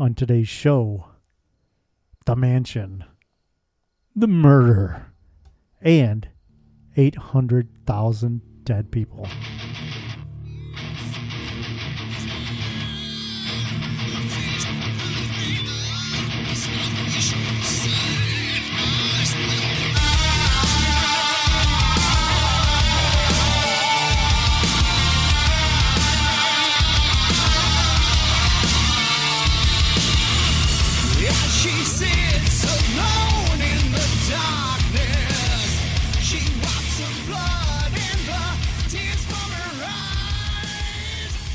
on today's show the mansion, the murder, and 800,000 dead people.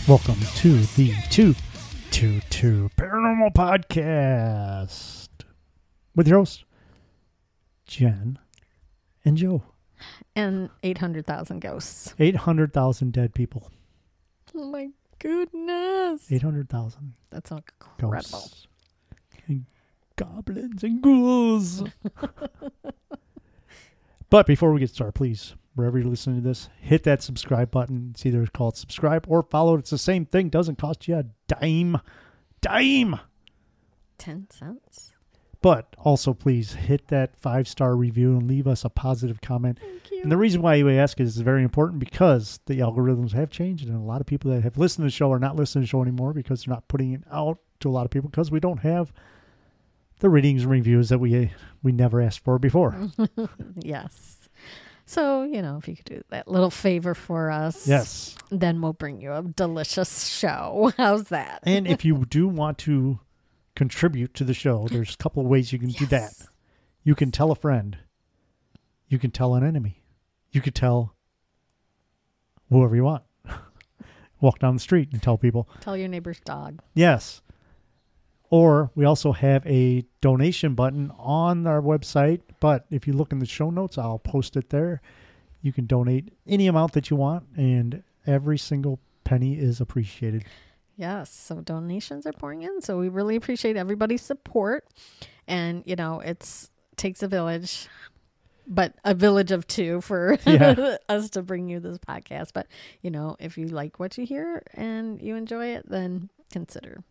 Welcome to the 222 Paranormal Podcast with your hosts, Jen and Joe. and 800,000 ghosts. 800,000 dead people. Oh my goodness. 800,000 That's incredible. ghosts. And goblins and ghouls. but before we get started, please, wherever you're listening to this, hit that subscribe button. It's either called subscribe or follow. It's the same thing. Doesn't cost you a dime. Dime. 10 cents. But also, please hit that five star review and leave us a positive comment. Thank you. And the reason why you ask is very important because the algorithms have changed, and a lot of people that have listened to the show are not listening to the show anymore because they're not putting it out to a lot of people because we don't have the ratings and reviews that we we never asked for before. yes. So, you know, if you could do that little favor for us, yes, then we'll bring you a delicious show. How's that? and if you do want to contribute to the show, there's a couple of ways you can do that. You can tell a friend. You can tell an enemy. You could tell whoever you want. Walk down the street and tell people. Tell your neighbor's dog. Yes. Or we also have a donation button on our website. But if you look in the show notes, I'll post it there. You can donate any amount that you want, and every single penny is appreciated. Yes. So donations are pouring in. So we really appreciate everybody's support. And, you know, it's takes a village, but a village of two for Yeah. us to bring you this podcast. But, you know, if you like what you hear and you enjoy it, then consider.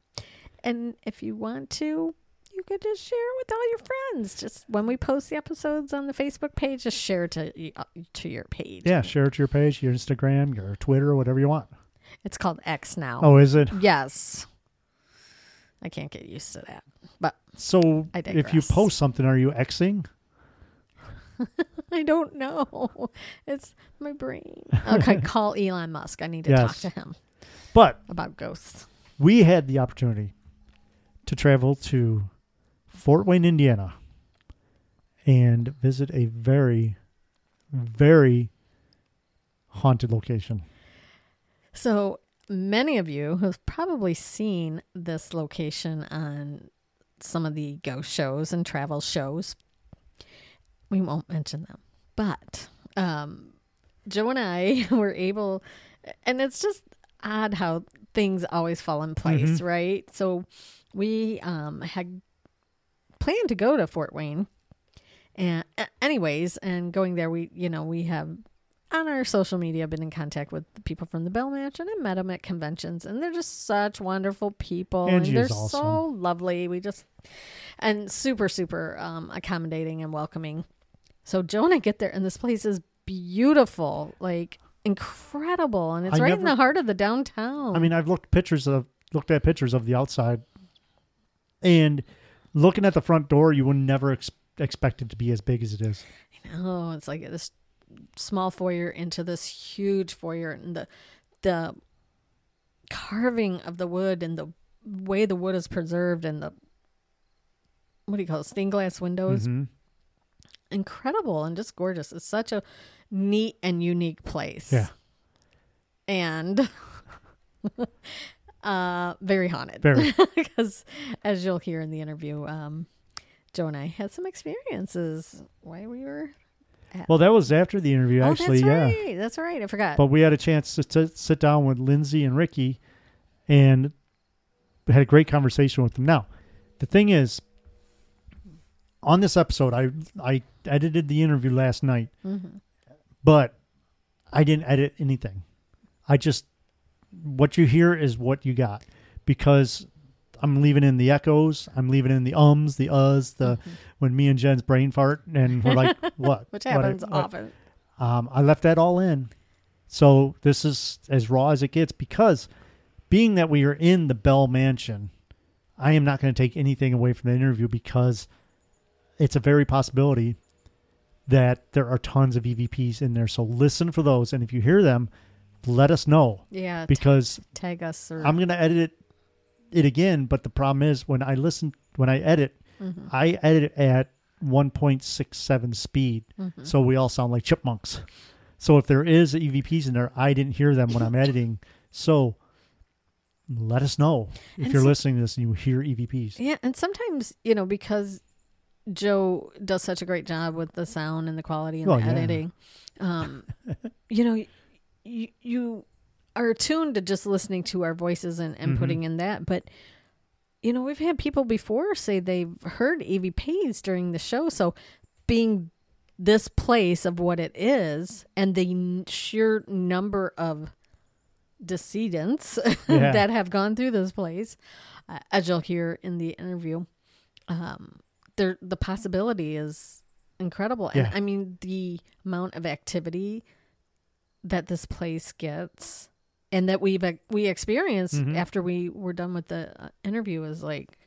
And if you want to, you could just share it with all your friends. Just when we post the episodes on the Facebook page, just share it to uh, to your page. Yeah, share it to your page, your Instagram, your Twitter, whatever you want. It's called X now. Oh, is it? Yes. I can't get used to that. But So I if you post something, are you Xing? I don't know. It's my brain. Okay, call Elon Musk. I need to Yes. talk to him But about ghosts. we had the opportunity to travel to Fort Wayne, Indiana, and visit a very, very haunted location. So many of you have probably seen this location on some of the ghost shows and travel shows. We won't mention them, but um, Joe and I were able, and it's just odd how things always fall in place, right? So we um, had planned to go to Fort Wayne, and uh, anyways, and going there, we you know we have on our social media been in contact with the people from the Bell Mansion and I met them at conventions, and they're just such wonderful people, and they're awesome. so lovely. We just and super super um, accommodating and welcoming. So Joe and I get there, and this place is beautiful, like incredible, and it's I right in the heart of the downtown. I mean, I've looked pictures of looked at pictures of the outside, and looking at the front door, you would never ex- expect it to be as big as it is. I know. it's like this small foyer into this huge foyer, and the the carving of the wood and the way the wood is preserved, and the what do you call it, stained glass windows, Mhm. incredible and just gorgeous. It's such a neat and unique place. Yeah. and uh, very haunted. Very. because as you'll hear in the interview, um, Joe and I had some experiences while we were. At- Well, that was after the interview, oh, actually. that's yeah. right. That's right. I forgot. But we had a chance to sit sit down with Lindsay and Ricky, and had a great conversation with them. Now, the thing is, on this episode, I I edited the interview last night, Mhm. but I didn't edit anything. I just what you hear is what you got because I'm leaving in the echoes. I'm leaving in the ums, the uhs, the when me and Jen's brain fart, and we're like, what? Which What- happens what- often. Um, I left that all in. So this is as raw as it gets because being that we are in the Bell Mansion, I am not going to take anything away from the interview because it's a very possibility that there are tons of EVPs in there. So listen for those. And if you hear them, let us know Yeah. because tag us or I'm going to edit it, it again. But the problem is when I listen, when I edit, Mm-hmm. I edit at 1.67 speed. Mm-hmm. So we all sound like chipmunks. So if there is EVPs in there, I didn't hear them when I'm editing. So let us know if And you're so- listening to this and you hear EVPs. Yeah, and sometimes, you know, because Joe does such a great job with the sound and the quality and Oh, the yeah. editing, um, you know, you, you are attuned to just listening to our voices and, and Mhm. putting in that. But, you know, we've had people before say they've heard EVPs during the show. So being this place of what it is and the sheer number of decedents Yeah. that have gone through this place, uh, as you'll hear in the interview, um, there the possibility is incredible. And I mean, the amount of activity that this place gets and that we've we experienced Mhm. after we were done with the uh, interview is like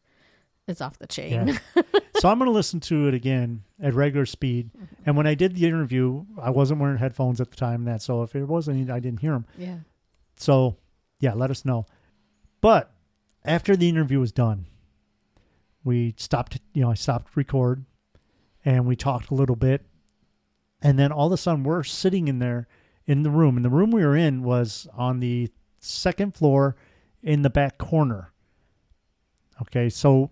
it's off the chain. Yeah. so I'm going to listen to it again at regular speed. And when I did the interview, I wasn't wearing headphones at the time. And that so if it wasn't, I didn't hear them. yeah. So yeah, let us know. But after the interview was done, we stopped. You know, I stopped record, and we talked a little bit, and then all of a sudden we're sitting in there in the room, and the room we were in was on the second floor in the back corner. Okay, so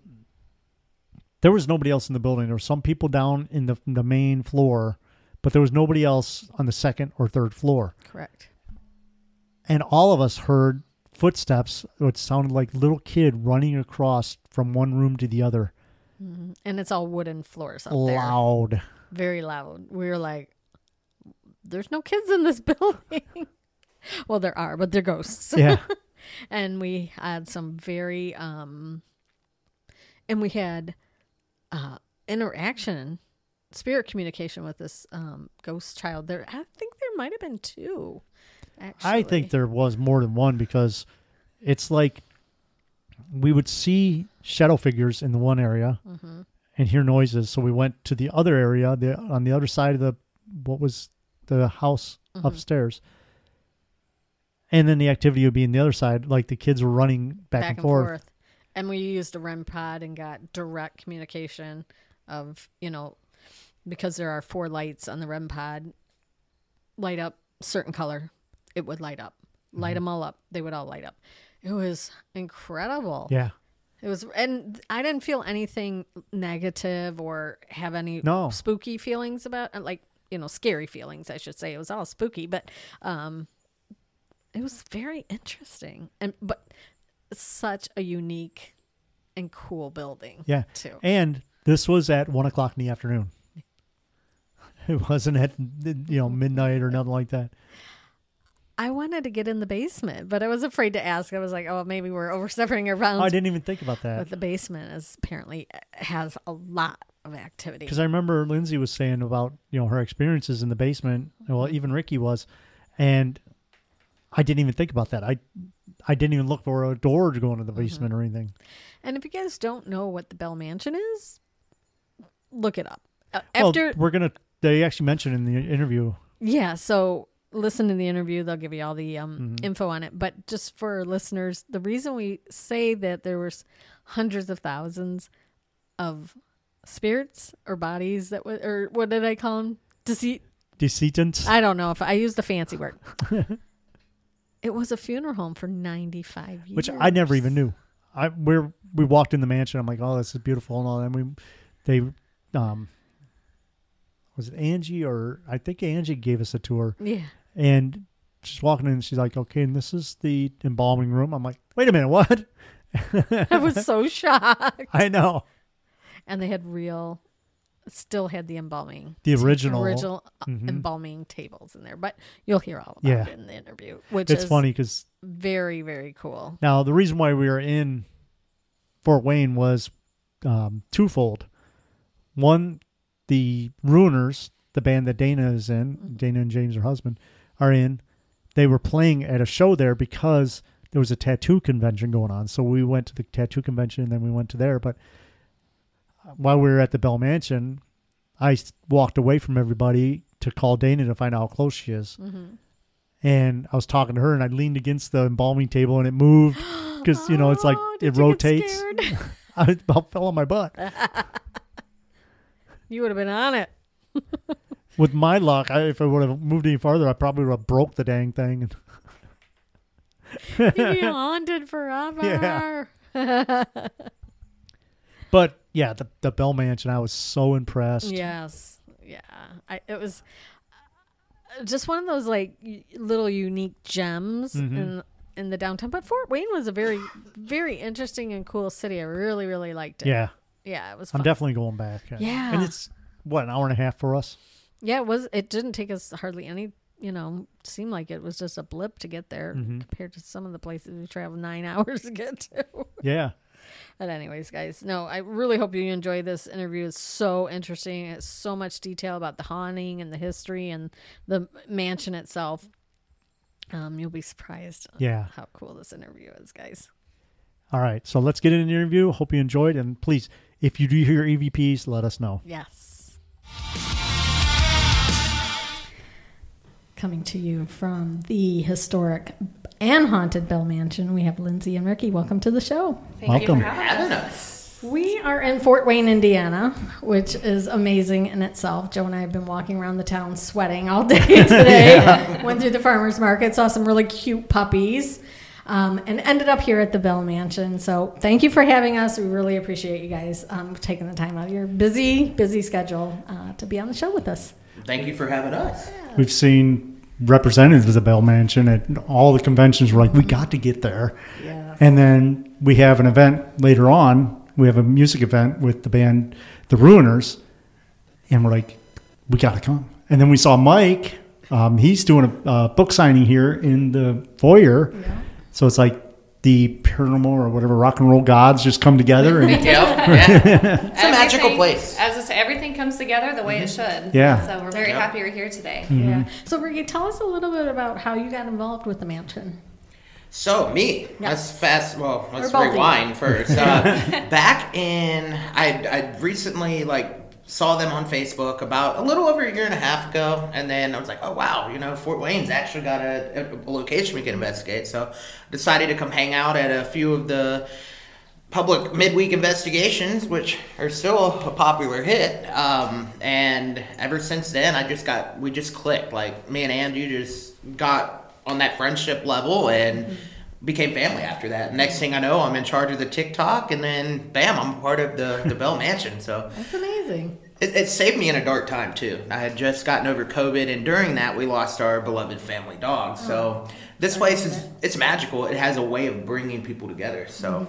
there was nobody else in the building. There were some people down in the the main floor, but there was nobody else on the second or third floor Correct. and all of us heard footsteps which sounded like little kid running across from one room to the other Mhm. And it's all wooden floors up there. loud very loud. We were like, "There's no kids in this building." well, there are, but they're ghosts. yeah and we had some very, um, and we had uh, interaction, spirit communication with this um, ghost child. There, I think there might have been two. Actually, i think there was more than one because it's like we would see shadow figures in the one area Mm-hmm. and hear noises so we went to the other area the on the other side of the what was the house Mm-hmm. upstairs and then the activity would be in the other side like the kids were running back, and, forth. And we used a REM pod and got direct communication of, you know, because there are four lights on the REM pod, light up certain color, it would light up. Light Mm-hmm. them all up, they would all light up. It was incredible. yeah It was, and I didn't feel anything negative or have any No. spooky feelings about, it. like, you know, scary feelings, I should say. It was all spooky, but um, it was very interesting. And, but such a unique and cool building. Yeah. Too. And this was at one o'clock in the afternoon. It wasn't at you know midnight or nothing like that. I wanted to get in the basement, but I was afraid to ask. I was like, oh, maybe we're overstepping our bounds. Oh, I didn't even think about that But the basement is apparently uh, has a lot of activity. because I remember Lindsay was saying about you know her experiences in the basement. Well, even Ricky was, and I didn't even think about that. I I didn't even look for a door to go into the basement or anything. And if you guys don't know what the Bell Mansion is, look it up. Uh, Well, After we're gonna. They actually mentioned in the interview. yeah, so listen to the interview; they'll give you all the um, Mm-hmm. info on it. But just for listeners, the reason we say that there was hundreds of thousands of spirits or bodies that was, or what did I call them? Deceit. Deceitants. I don't know if I used the fancy word. it was a funeral home for ninety five years, which I never even knew. I we we walked in the mansion. I'm like, oh, this is beautiful and all. And we they um was it Angie or I think Angie gave us a tour Yeah. and she's walking in. She's like, okay, and this is the embalming room. I'm like, wait a minute, what? I was so shocked. I know and they had real still had the embalming the original. original uh, Mhm. embalming tables in there but you'll hear all about Yeah. it in the interview which It's is funny because very very cool now the reason why we were in Fort Wayne was um, twofold. One, the Ruiners, the band that Dana is in, Dana and James, her husband, are in. They were playing at a show there because there was a tattoo convention going on. So we went to the tattoo convention and then we went to there. But while we were at the Bell Mansion, I walked away from everybody to call Dana to find out how close she is. Mm-hmm. And I was talking to her, and I leaned against the embalming table, and it moved because you know it's like Oh, it did you get rotates. I about fell on my butt. You would have been on it. With my luck, I, if I would have moved any farther, I probably would have broke the dang thing. You'd be haunted forever. Yeah. But yeah, the the Bell Mansion, I was so impressed. Yes. Yeah. I, it was uh, just one of those like little unique gems Mhm. in in the downtown. But Fort Wayne was a very very interesting and cool city. I really really liked it. Yeah, Yeah, it was I'm definitely going back. Yeah. and it's what an hour and a half for us. yeah, it was it didn't take us hardly any, you know, seemed like it was just a blip to get there Mm-hmm. compared to some of the places we traveled 9 hours to get to. Yeah, But anyways, guys, no, I really hope you enjoy this interview. It's so interesting. It's so much detail about the haunting and the history and the mansion itself. Um, you'll be surprised yeah. how cool this interview is, guys. All right, so let's get in an interview. Hope you enjoyed, and please, if you do hear EVPs, let us know. Yes. Coming to you from the historic and haunted Bell Mansion, we have Lindsay and Ricky. Welcome to the show. Thank Welcome. you for having us. We are in Fort Wayne, Indiana, which is amazing in itself. Joe and I have been walking around the town sweating all day today. Went through the farmers market, saw some really cute puppies, um, and ended up here at the Bell Mansion. So thank you for having us. We really appreciate you guys um, taking the time out of your busy, busy schedule uh, to be on the show with us. Thank you for having us. We've seen representatives of the Bell Mansion at all the conventions. We're like, we got to get there. Yeah. And then we have an event later on. We have a music event with the band The Ruiners, and we're like, we got to come. And then we saw Mike. Um, he's doing a uh, book signing here in the foyer. So it's like the paranormal or whatever rock and roll gods just come together. And Yep. Yeah. It's a magical place. As I say, everything comes together the way it should. Yeah. So we're very Yep. happy you're here today. Yeah. So, Ricky, tell us a little bit about how you got involved with the mansion. So me, Yeah. let's fast. Well, let's Or both of you. rewind first. Uh, back in, I I recently like saw them on Facebook about a little over a year and a half ago, and then I was like, oh wow, you know, Fort Wayne's actually got a, a, location we can investigate. So decided to come hang out at a few of the public midweek investigations, which are still a popular hit. Um, and ever since then, I just got we just clicked. Like me and Andrew just got on that friendship level and became family after that. Next thing I know, I'm in charge of the TikTok, and then bam, I'm part of the the Bell Mansion. So That's amazing. it, it saved me in a dark time too. I had just gotten over COVID, and during that, we lost our beloved family dog. Oh, so this place is it's magical. It has a way of bringing people together. So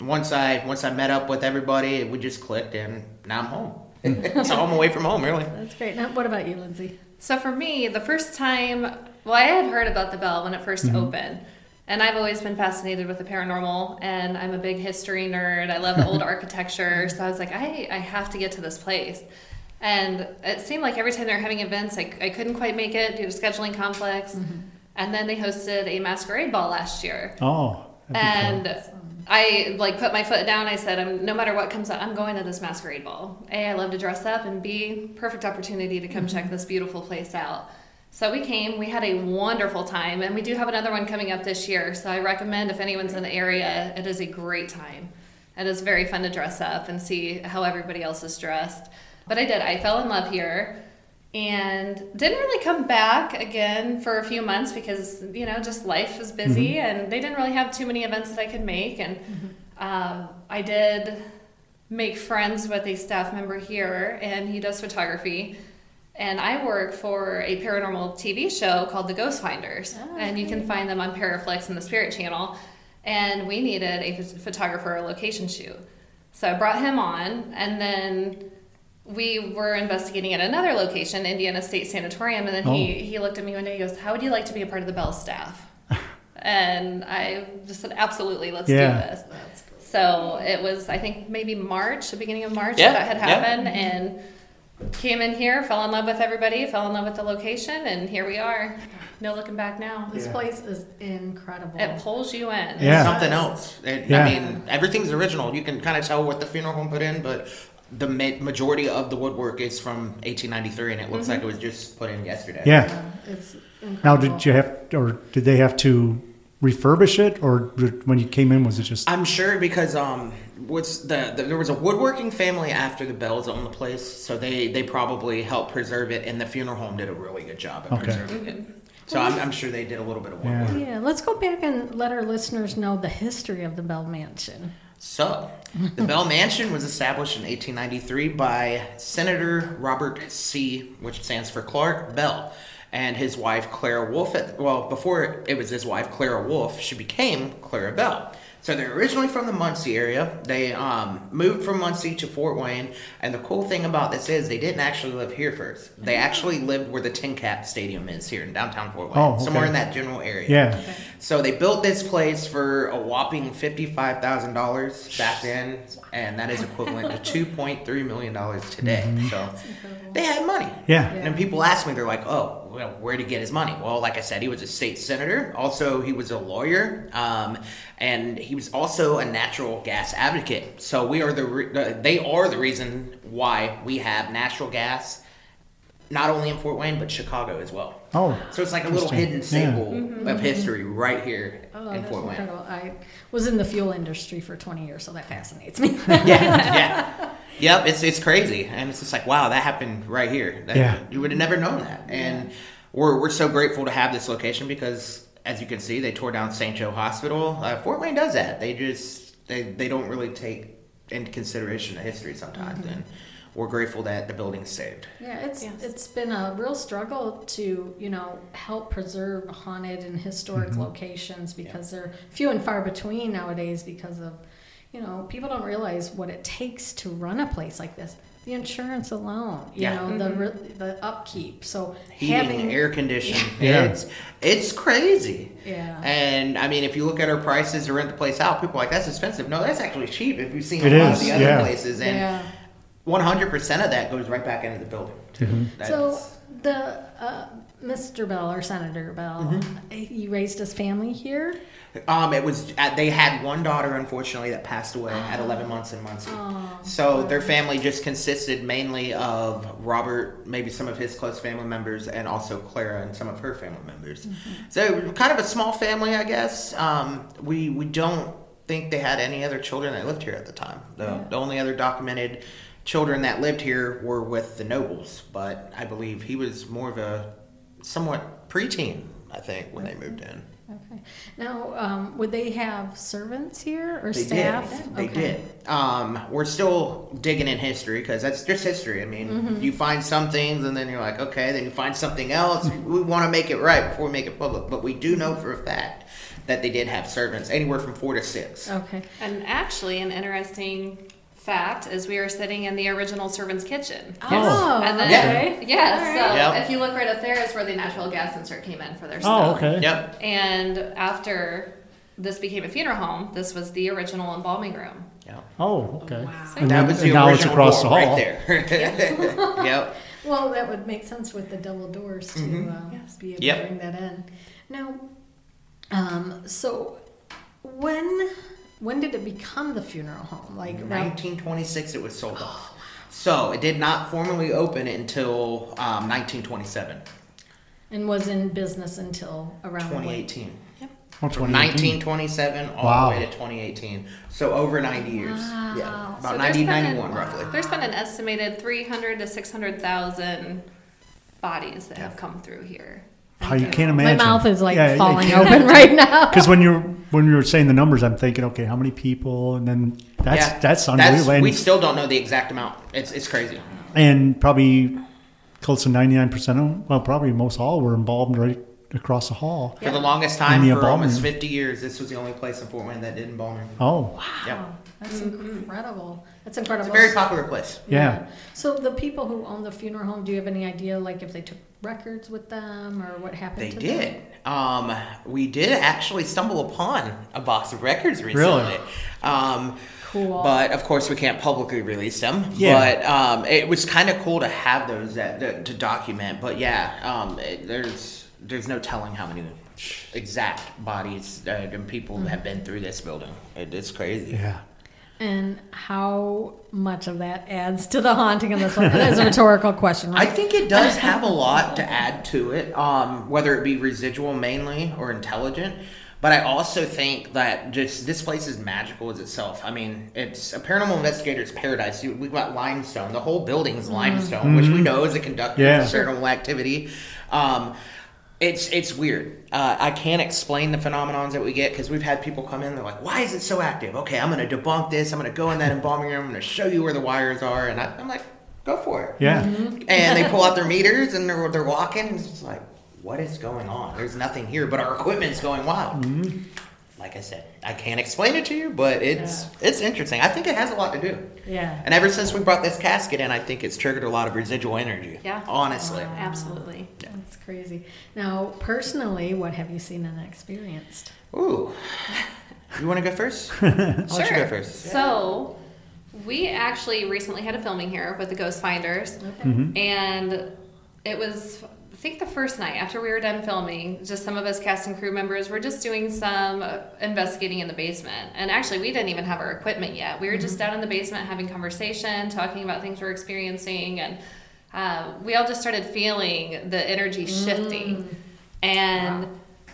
mm-hmm. once I once I met up with everybody, we just clicked, and now I'm home. so I'm away from home, really. That's great. Now, what about you, Lindsay? So for me, the first time, well, I had heard about the Bell when it 1st mm-hmm. opened. And I've always been fascinated with the paranormal, and I'm a big history nerd. I love the old architecture, so I was like, I, I have to get to this place. And it seemed like every time they were having events, I, I couldn't quite make it due to scheduling conflicts. Mm-hmm. And then they hosted a masquerade ball last year. oh, and I like put my foot down. I said, I'm, no matter what comes up, I'm going to this masquerade ball. A, I love to dress up, and B, perfect opportunity to come mm-hmm. check this beautiful place out. So we came. We had a wonderful time, and we do have another one coming up this year. So I recommend if anyone's in the area, it is a great time. It is very fun to dress up and see how everybody else is dressed. But I did. I fell in love here and didn't really come back again for a few months because you know just life was busy and they didn't really have too many events that I could make and um, I did make friends with a staff member here and he does photography and I work for a paranormal TV show called The Ghost Finders oh, and you can find them on Paraflixx and the Spirit Channel and we needed a photographer a location shoot so I brought him on and then we were investigating at another location, Indiana State Sanatorium, and then he, Oh. he looked at me one day. He goes, "How would you like to be a part of the Bell staff?" and I just said, "Absolutely, let's Yeah. do this." So it was, I think, maybe March, the beginning of March, Yeah, that had yeah. happened, and came in here, fell in love with everybody, fell in love with the location, and here we are. No looking back now. This Yeah. place is incredible. It pulls you in. Yeah. something else. It, Yeah. I mean, everything's original. You can kind of tell what the funeral home put in, but the ma- majority of the woodwork is from 1893, and it looks like mm-hmm. it was just put in yesterday. Yeah. Yeah, It's incredible. Now, did you have, or did they have to refurbish it, or when you came in, was it just? I'm sure because um, what's the, the there was a woodworking family after the Bells owned the place, so they they probably helped preserve it, and the funeral home did a really good job of Okay. preserving it. So I'm, I'm sure they did a little bit of Yeah. Yeah, let's go back and let our listeners know the history of the Bell Mansion. So, the Bell Mansion was established in 1893 by Senator Robert C., which stands for Clark Bell, and his wife Clara Wolfe. At, well, before it was his wife Clara Wolf, she became Clara Bell. So they're originally from the Muncie area. They um, moved from Muncie to Fort Wayne, and the cool thing about this is they didn't actually live here first. They actually lived where the Tin Cap Stadium is here in downtown Fort Wayne, Oh, okay. somewhere in that general area. Yeah. So they built this place for a whopping fifty-five thousand dollars back then, and that is equivalent to two point three million dollars today. So they had money. Yeah. And people ask me, they're like, "Oh, well, where would he get his money?" Well, like I said, he was a state senator. Also, he was a lawyer, um, and he was also a natural gas advocate. So we are the re- the- they are the reason why we have natural gas, not only in Fort Wayne but Chicago as well. Oh, So it's like a little hidden Interesting. Yeah. symbol of history right here Oh, in Fort Wayne. incredible. I was in the fuel industry for 20 years, so that fascinates me. yeah, yeah. Yep, it's it's crazy, and it's just like wow, that happened right here. That, Yeah. you would have never known that, and we're we're so grateful to have this location because, as you can see, they tore down St. Joe Hospital. Uh, Fort Wayne does that. They just they they don't really take into consideration the history sometimes, Mm-hmm. and we're grateful that the building's saved. Yeah, it's Yes. it's been a real struggle to you know help preserve haunted and historic Mm-hmm. locations because they're few and far between nowadays because of you know people don't realize what it takes to run a place like this. The insurance alone, you Yeah. know, the re- the upkeep. So Heating, having air conditioning, Yeah. it's it's crazy. yeah. And I mean, if you look at our prices to rent the place out, people are like that's expensive. No, that's actually cheap if you've seen a lot is, of the other yeah. places. And yeah. One hundred percent of that goes right back into the building. Too. That's, So the uh, Mr. Bell or Senator Bell, Mm-hmm. he raised his family here. um, it was uh, they had one daughter, unfortunately, that passed away at eleven months in Muncie. Oh, So their family just consisted mainly of Robert, maybe some of his close family members, and also Clara and some of her family members. So kind of a small family, I guess. Um, we we don't think they had any other children that lived here at the time. The, Yeah. the only other documented children that lived here were with the nobles, but I believe he was more of a somewhat preteen, I think, when they moved in. Okay. Now, um, would they have servants here or They staff? did. They Okay. did. Um, we're still digging in history because that's just history. I mean, Mm-hmm. you find some things and then you're like, okay, then you find something else. we want to make it right before we make it public, but we do know for a fact that they did have servants, anywhere from four to six. Okay. And actually, an interesting fact is we are sitting in the original servant's kitchen. Oh, And then, okay. yeah, All so Yep. if you look right up there is where the natural gas insert came in for their oh, stove. okay. Yep. And after this became a funeral home, this was the original embalming room. Yeah. Oh, okay. Wow. And, that was the and now it's across the hall. right there. yep. Well, that would make sense with the double doors to Mhm. uh, Yes. be able Yep. to bring that in. Now, um, so when when did it become the funeral home? Like around 1926, it was sold off. So it did not formally open until um, 1927, and was in business until around when? 2018. Oh, From 2018. 1927 all Wow. the way to 2018. So over 90 years. Wow. Yeah. About So 90, 91 an- roughly. There's been an estimated 300 to 600,000 bodies that have come through here. How you can't imagine. My imagine. mouth is like Yeah, you falling can't- open right now. Because when you're when you were saying the numbers, I'm thinking, okay, how many people? And then that's Yeah. that's unbelievable. and, we still don't know the exact amount. It's, it's crazy. and probably close to 99 percent of them, well, probably most all were involved right across the hall. For the longest time, the for embalming almost 50 years, this was the only place in Fort Wayne that did embalming. Oh, Yep. Wow, that's Mm-hmm. incredible. That's incredible. It's a very popular place. yeah. So the people who own the funeral home, do you have any idea, like if they took records with them, or what happened They to did. them? Um, we did actually stumble upon a box of records recently. Really? Um, Cool. But of course, we can't publicly release them. Yeah. But um, it was kind of cool to have those that, that to document. But yeah, um, it, there's there's no telling how many exact bodies uh, and people have been through this building. It, it's crazy. Yeah. And how much of that adds to the haunting of this one? That's a rhetorical question, I think it does have a lot to add to it, um, whether it be residual mainly or intelligent. But I also think that just this place is magical as itself. I mean, it's a paranormal investigator's paradise. We've got limestone. The whole building is limestone, which we know is a conductor Yeah. of paranormal activity. Um, it's it's weird. Uh, I can't explain the phenomenons that we get because we've had people come in. They're like, "Why is it so active?" Okay, I'm going to debunk this. I'm going to go in that embalming room. I'm going to show you where the wires are, and I, I'm like, "Go for it." Yeah. Mm-hmm. and they pull out their meters and they're, they're walking and it's just like what is going on there's nothing here but our equipment's going wild Mm-hmm. Like i said i can't explain it to you but it's it's interesting. I think it has a lot to do. Yeah. and ever since we brought this casket in i think it's triggered a lot of residual energy. Yeah. honestly. Absolutely. Yeah. That's crazy. Now, personally, what have you seen and experienced? ooh. You want to go first? I'll let you go first? So, we actually recently had a filming here with the Ghost Finders, mm-hmm. and it was I think the first night after we were done filming, just some of us cast and crew members were just doing some uh, investigating in the basement. And actually, we didn't even have our equipment yet. We were just down in the basement having conversation, talking about things we're experiencing, and uh, we all just started feeling the energy shifting. And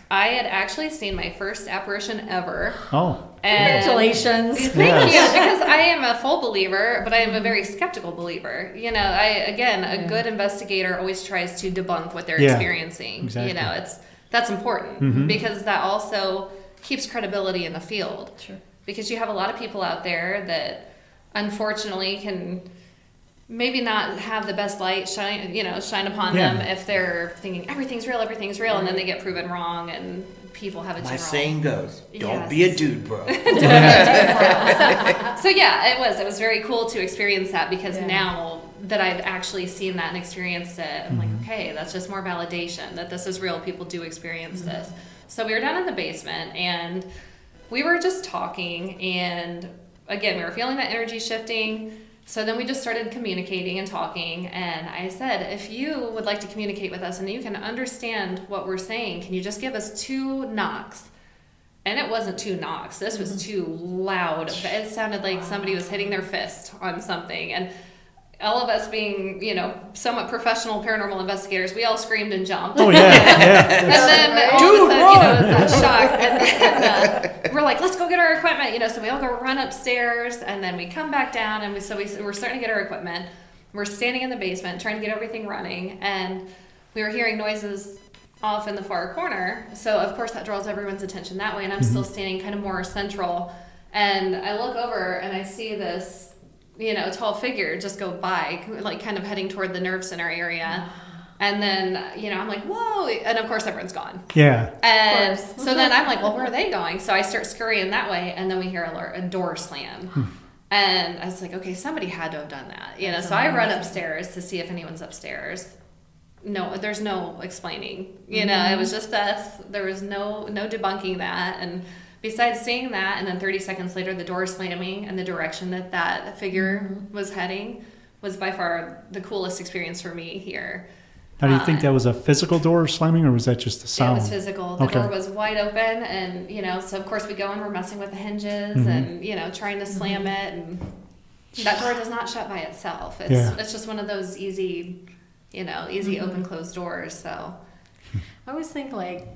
I had actually seen my first apparition ever. Oh. And Congratulations. Thank Yes. you, because I am a full believer, but I am a very skeptical believer. You know, I again, a Yeah. good investigator always tries to debunk what they're Yeah, experiencing. exactly. You know, it's that's important Mhm. because that also keeps credibility in the field. Sure. Because you have a lot of people out there that unfortunately can maybe not have the best light shine you know shine upon Yeah. them if they're thinking everything's real everything's real and then they get proven wrong and people have a my general saying goes don't Yes. be a dude bro so yeah, it was. It was very cool to experience that because Yeah. now that I've actually seen that and experienced it, I'm like, mm-hmm. okay, that's just more validation that this is real. People do experience mm-hmm. this. So we were down in the basement and we were just talking, and again, we were feeling that energy shifting. So then we just started communicating and talking, and I said, if you would like to communicate with us and you can understand what we're saying, can you just give us two knocks? And it wasn't two knocks. This was mm-hmm. too loud. It sounded like somebody was hitting their fist on something. And all of us being, you know, somewhat professional paranormal investigators, we all screamed and jumped. Oh, yeah. yeah. And then all Dude, of a sudden, you know, it was that shock. And then uh, we're like, let's go get our equipment, you know. So we all go run upstairs, and then we come back down, and we so we, we're starting to get our equipment. We're standing in the basement trying to get everything running, and we were hearing noises off in the far corner. So of course that draws everyone's attention that way, and I'm still standing kind of more central. And I look over and I see this, you know, tall figure just go by, like kind of heading toward the nerve center area. And then, you know, I'm like, whoa. And of course, everyone's gone. Yeah. And so then I'm like, well, where are they going? So I start scurrying that way, and then we hear a, a door slam. Hmm. and I was like, okay, somebody had to have done that. You know, That's so I run upstairs to see if anyone's upstairs. No, there's no explaining. You know, it was just us. There was no no debunking that. And besides seeing that, and then 30 seconds later, the door slamming and the direction that that figure was heading was by far the coolest experience for me here. Now, do you think Uh, that was a physical door slamming or was that just the sound? It was physical. The Okay. door was wide open, and you know, so of course we go and we're messing with the hinges Mhm. and you know trying to slam it, and that door does not shut by itself. It's Yeah. it's just one of those easy, you know, easy Mhm. open closed doors. So I always think like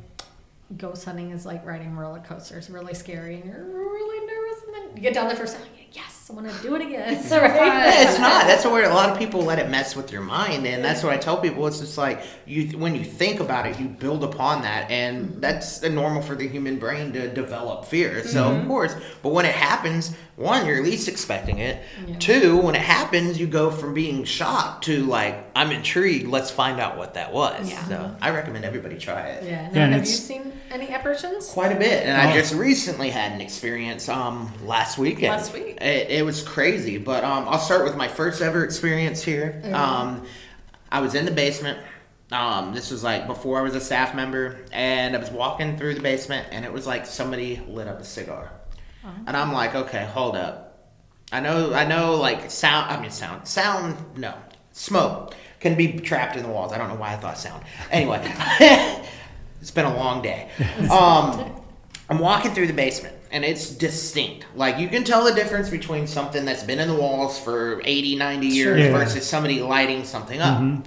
ghost hunting is like riding roller coasters, really scary and you're really nervous, and then you get down there first time, yes, I want to do it again. It's so. Yeah, it's not. That's where a lot of people let it mess with your mind, and that's what I tell people. It's just like you, when you think about it, you build upon that, and that's normal for the human brain to develop fear. So of course, but when it happens, one, you're least expecting it. Yeah. Two, when it happens, you go from being shocked to like, I'm intrigued. Let's find out what that was. Yeah. So I recommend everybody try it. Yeah. Now, Yeah, have you seen any apparitions? Quite a bit, and I Oh. just recently had an experience um last weekend. Last week. it, it was crazy. But um, I'll start with my first ever experience here. Mhm. Um, I was in the basement, Um, this was like before I was a staff member, and I was walking through the basement, and it was like somebody lit up a cigar, and I'm like, okay, hold up. I know, I know, like sound. I mean, sound, sound. No, smoke can be trapped in the walls. I don't know why I thought sound. Anyway, it's been a long day. Um, I'm walking through the basement and it's distinct. Like you can tell the difference between something that's been in the walls for 80, 90 years Yeah. versus somebody lighting something up.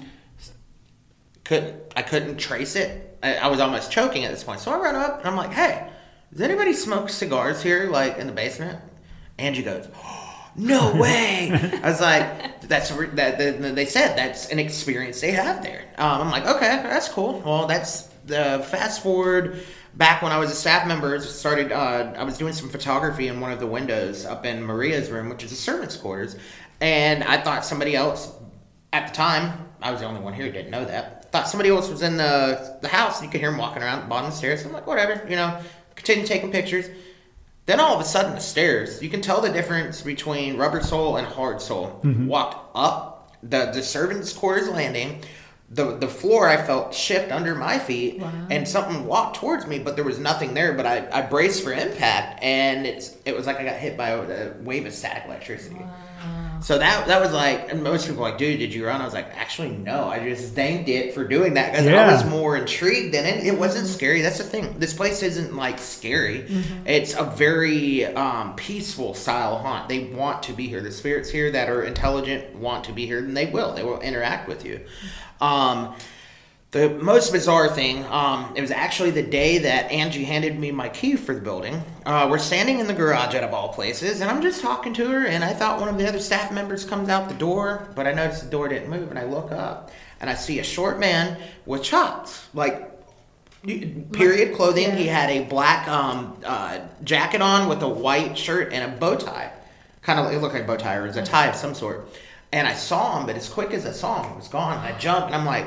Couldn't I couldn't trace it. I, I was almost choking at this point. So I run up and I'm like, "Hey, does anybody smoke cigars here like in the basement?" Angie goes, "No way!" I was like, "That's re- that, that they said that's an experience they have there." Um, I'm like, "Okay, that's cool." Well, that's the fast forward back when I was a staff member. Started uh, I was doing some photography in one of the windows up in Maria's room, which is the servants' quarters, and I thought somebody else at the time. I was the only one here who didn't know that. Thought somebody else was in the the house, you could hear him walking around the bottom of the stairs. I'm like, whatever, you know. Continue taking pictures. Then all of a sudden, the stairs, you can tell the difference between rubber sole and hard sole. Walked up the, the servants' quarters landing. The, the floor I felt shift under my feet, and something walked towards me, but there was nothing there. But I, I braced for impact, and it's it was like I got hit by a, a wave of static electricity. So that that was like, and most people were like, dude, did you run? I was like, actually, no. I just thanked it for doing that because I was more intrigued than it. It wasn't scary. That's the thing. This place isn't like scary. It's a very um, peaceful style haunt. They want to be here. The spirits here that are intelligent want to be here, and they will. They will interact with you. Um, the most bizarre thing, um, it was actually the day that Angie handed me my key for the building. Uh, we're standing in the garage out of all places, and I'm just talking to her, and I thought one of the other staff members comes out the door, but I noticed the door didn't move, and I look up, and I see a short man with chops, like period clothing. He had a black um, uh, jacket on with a white shirt and a bow tie. Kind of, it looked like a bow tie or it was a tie of some sort. And I saw him, but as quick as I saw him, he was gone. And I jumped, and I'm like,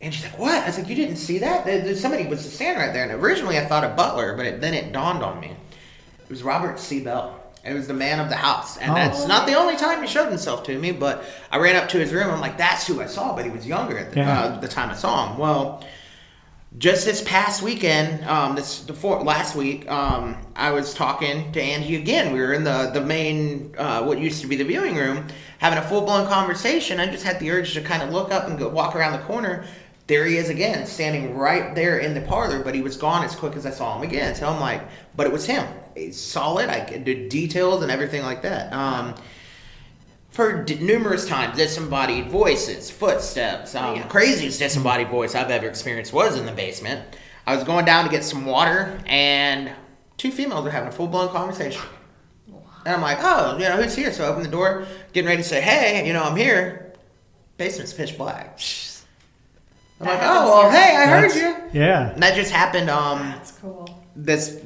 and she's like, "What?" I was like, "You didn't see that? Somebody was standing right there." And originally, I thought a butler, but it, then it dawned on me, it was Robert C. Bell. It was the man of the house, and Oh. that's not the only time he showed himself to me. But I ran up to his room. I'm like, "That's who I saw," but he was younger at the, Yeah. uh, the time I saw him. Well, just this past weekend, um, this before last week, um, I was talking to Angie again. We were in the the main, uh, what used to be the viewing room, having a full blown conversation. I just had the urge to kind of look up and go walk around the corner. There he is again, standing right there in the parlor, but he was gone as quick as I saw him again. So I'm like, but it was him. He's solid. I could do details and everything like that. Um, for d- numerous times disembodied voices, footsteps. Um, Yeah. Craziest disembodied voice I've ever experienced was in the basement. I was going down to get some water, and two females were having a full blown conversation. And I'm like, oh, you know, who's here? So I open the door, getting ready to say, hey, you know, I'm here. Basement's pitch black. I'm That like, oh, well, hey, I heard you. Yeah. And that just happened. Um, That's cool. this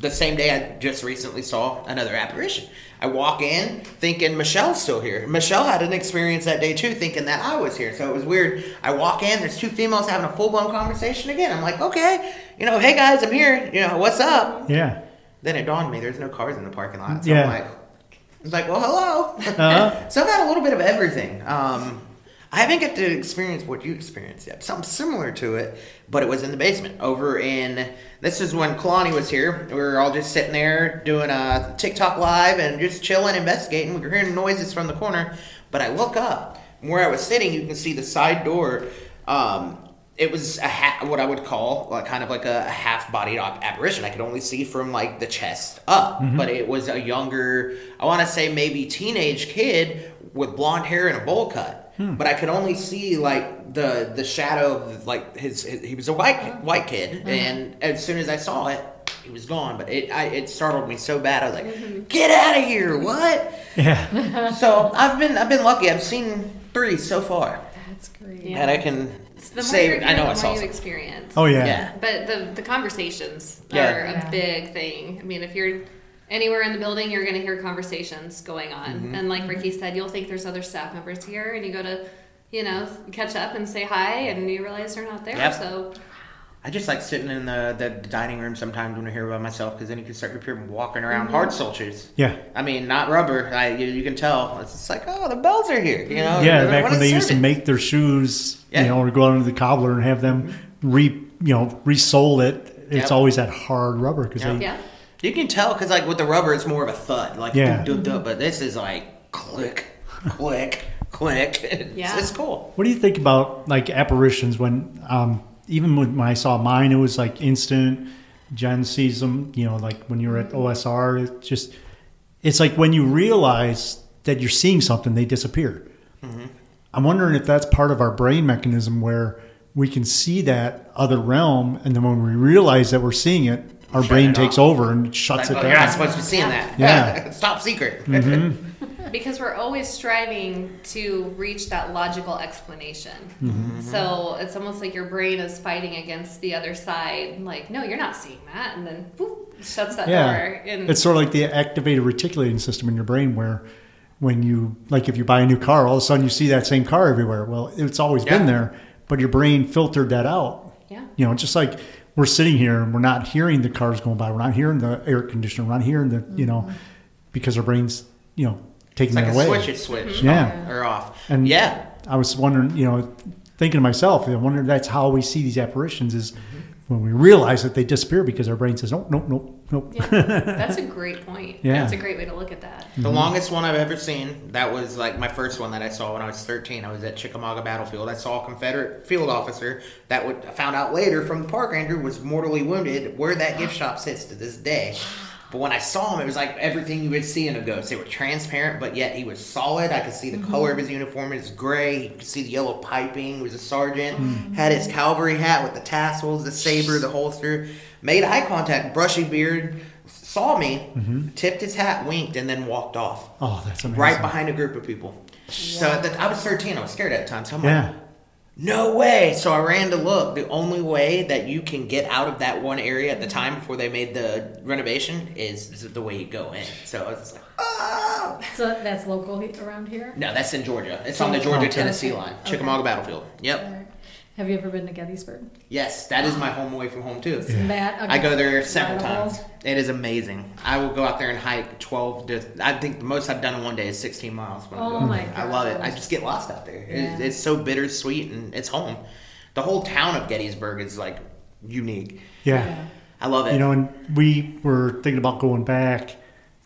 the same day I just recently saw another apparition. I walk in thinking Michelle's still here. Michelle had an experience that day too, thinking that I was here. So it was weird. I walk in, there's two females having a full blown conversation again. I'm like, okay, you know, hey guys, I'm here. You know, what's up? Yeah. Then it dawned on me there's no cars in the parking lot. So Yeah. I'm like, I was like, well, hello. Uh-huh. so I've had a little bit of everything. Um, I haven't get to experience what you experienced yet. Something similar to it, but it was in the basement over in. This is when Kalani was here. We were all just sitting there doing a TikTok live and just chilling, investigating. We were hearing noises from the corner, but I look up where I was sitting. You can see the side door. Um, it was a ha- what I would call like kind of like a, half-bodied apparition. I could only see from like the chest up, but it was a younger, I want to say maybe teenage kid with blonde hair and a bowl cut. Hmm. But I could only see like the the shadow of like his, his he was a white oh. white kid, hmm. and as soon as I saw it, he was gone. But it I, it startled me so bad. I was like, mm-hmm. "Get out of here! What?" Yeah. so I've been I've been lucky. I've seen three so far, That's great. Yeah. and I can It's the more say you're I know the I more you experience. Oh yeah. Yeah. But the the conversations Yeah. are a Yeah. big thing. I mean, if you're anywhere in the building, you're going to hear conversations going on. Mm-hmm. And like Ricky said, you'll think there's other staff members here, and you go to, you know, catch up and say hi, and you realize they're not there. Yep. So I just like sitting in the, the dining room sometimes when I hear by myself because then you can start hearing walking Mm-hmm. around hard soldiers. Yeah. I mean, not rubber. I, you, you can tell. It's just like, oh, the bells are here. You know. Yeah, back when they used to make their shoes, Yeah. you know, or go out into the cobbler and have them re, you know, resole it. It's Yep. always that hard rubber because Yep. they, Yeah. You can tell because like with the rubber, it's more of a thud, like Yeah. dun, dun, dun, but this is like click, click, click. It's, Yeah. it's cool. What do you think about like apparitions when, um, even when I saw mine, it was like instant. Jen sees them, you know, like when you're at OSR, it just, it's like when you realize that you're seeing something, they disappear. I'm wondering if that's part of our brain mechanism where we can see that other realm, and then when we realize that we're seeing it, our Shut brain takes off. over and shuts Like, it oh, you're not supposed to be seeing that. Yeah. it's top secret. Because we're always striving to reach that logical explanation. Mm-hmm. So it's almost like your brain is fighting against the other side. Like, no, you're not seeing that. And then boop, shuts that Yeah, door. And it's sort of like the activated reticulating system in your brain, where when you like if you buy a new car, all of a sudden you see that same car everywhere. Well, it's always been there, but your brain filtered that out. yeah. You know, just like we're sitting here and we're not hearing the cars going by, we're not hearing the air conditioner, we're not hearing the you know, because our brains you know taking It's like that a away. switch, it's switch Yeah. or off. And yeah, I was wondering, you know, thinking to myself, I wonder if that's how we see these apparitions is when we realize that they disappear because our brain says, nope, nope, nope, nope. Yeah. That's a great point. Yeah. That's a great way to look at that. the mm-hmm. longest one I've ever seen. That was like my first one that I saw when I was 13. I was at Chickamauga Battlefield. I saw a Confederate field officer that would I found out later from the park ranger was mortally wounded. Where that gift shop sits to this day. But when I saw him, it was like everything you would see in a ghost. They were transparent, but yet he was solid. I could see the mm-hmm. color of his uniform. It was gray. You could see the yellow piping. He was a sergeant. Mm-hmm. Had his cavalry hat with the tassels, the saber, the holster. Made eye contact, brushy beard. Saw me, mm-hmm. tipped his hat, winked, and then walked off. Oh, that's amazing. Right behind a group of people. So the, I was 13. I was scared at the time. So I'm like, Yeah. No way. So I ran to look. The only way that you can get out of that one area at the mm-hmm. time before they made the renovation is, is the way you go in. So I was like, oh. So that's local around here. No, that's in Georgia. It's on the oh, Georgia Tennessee line, Okay. Chickamauga Battlefield. Yep. Alright. Have you ever been to Gettysburg? Yes, that is my home away from home too. Isn't that a I go there several incredible? times. It is amazing. I will go out there and hike 12 to, I think the most I've done in one day is 16 miles. when I Oh go. my I love it. I just get lost out there. It, Yeah. it's so bittersweet and it's home. The whole town of Gettysburg is like unique. Yeah. I love it. You know, and we were thinking about going back.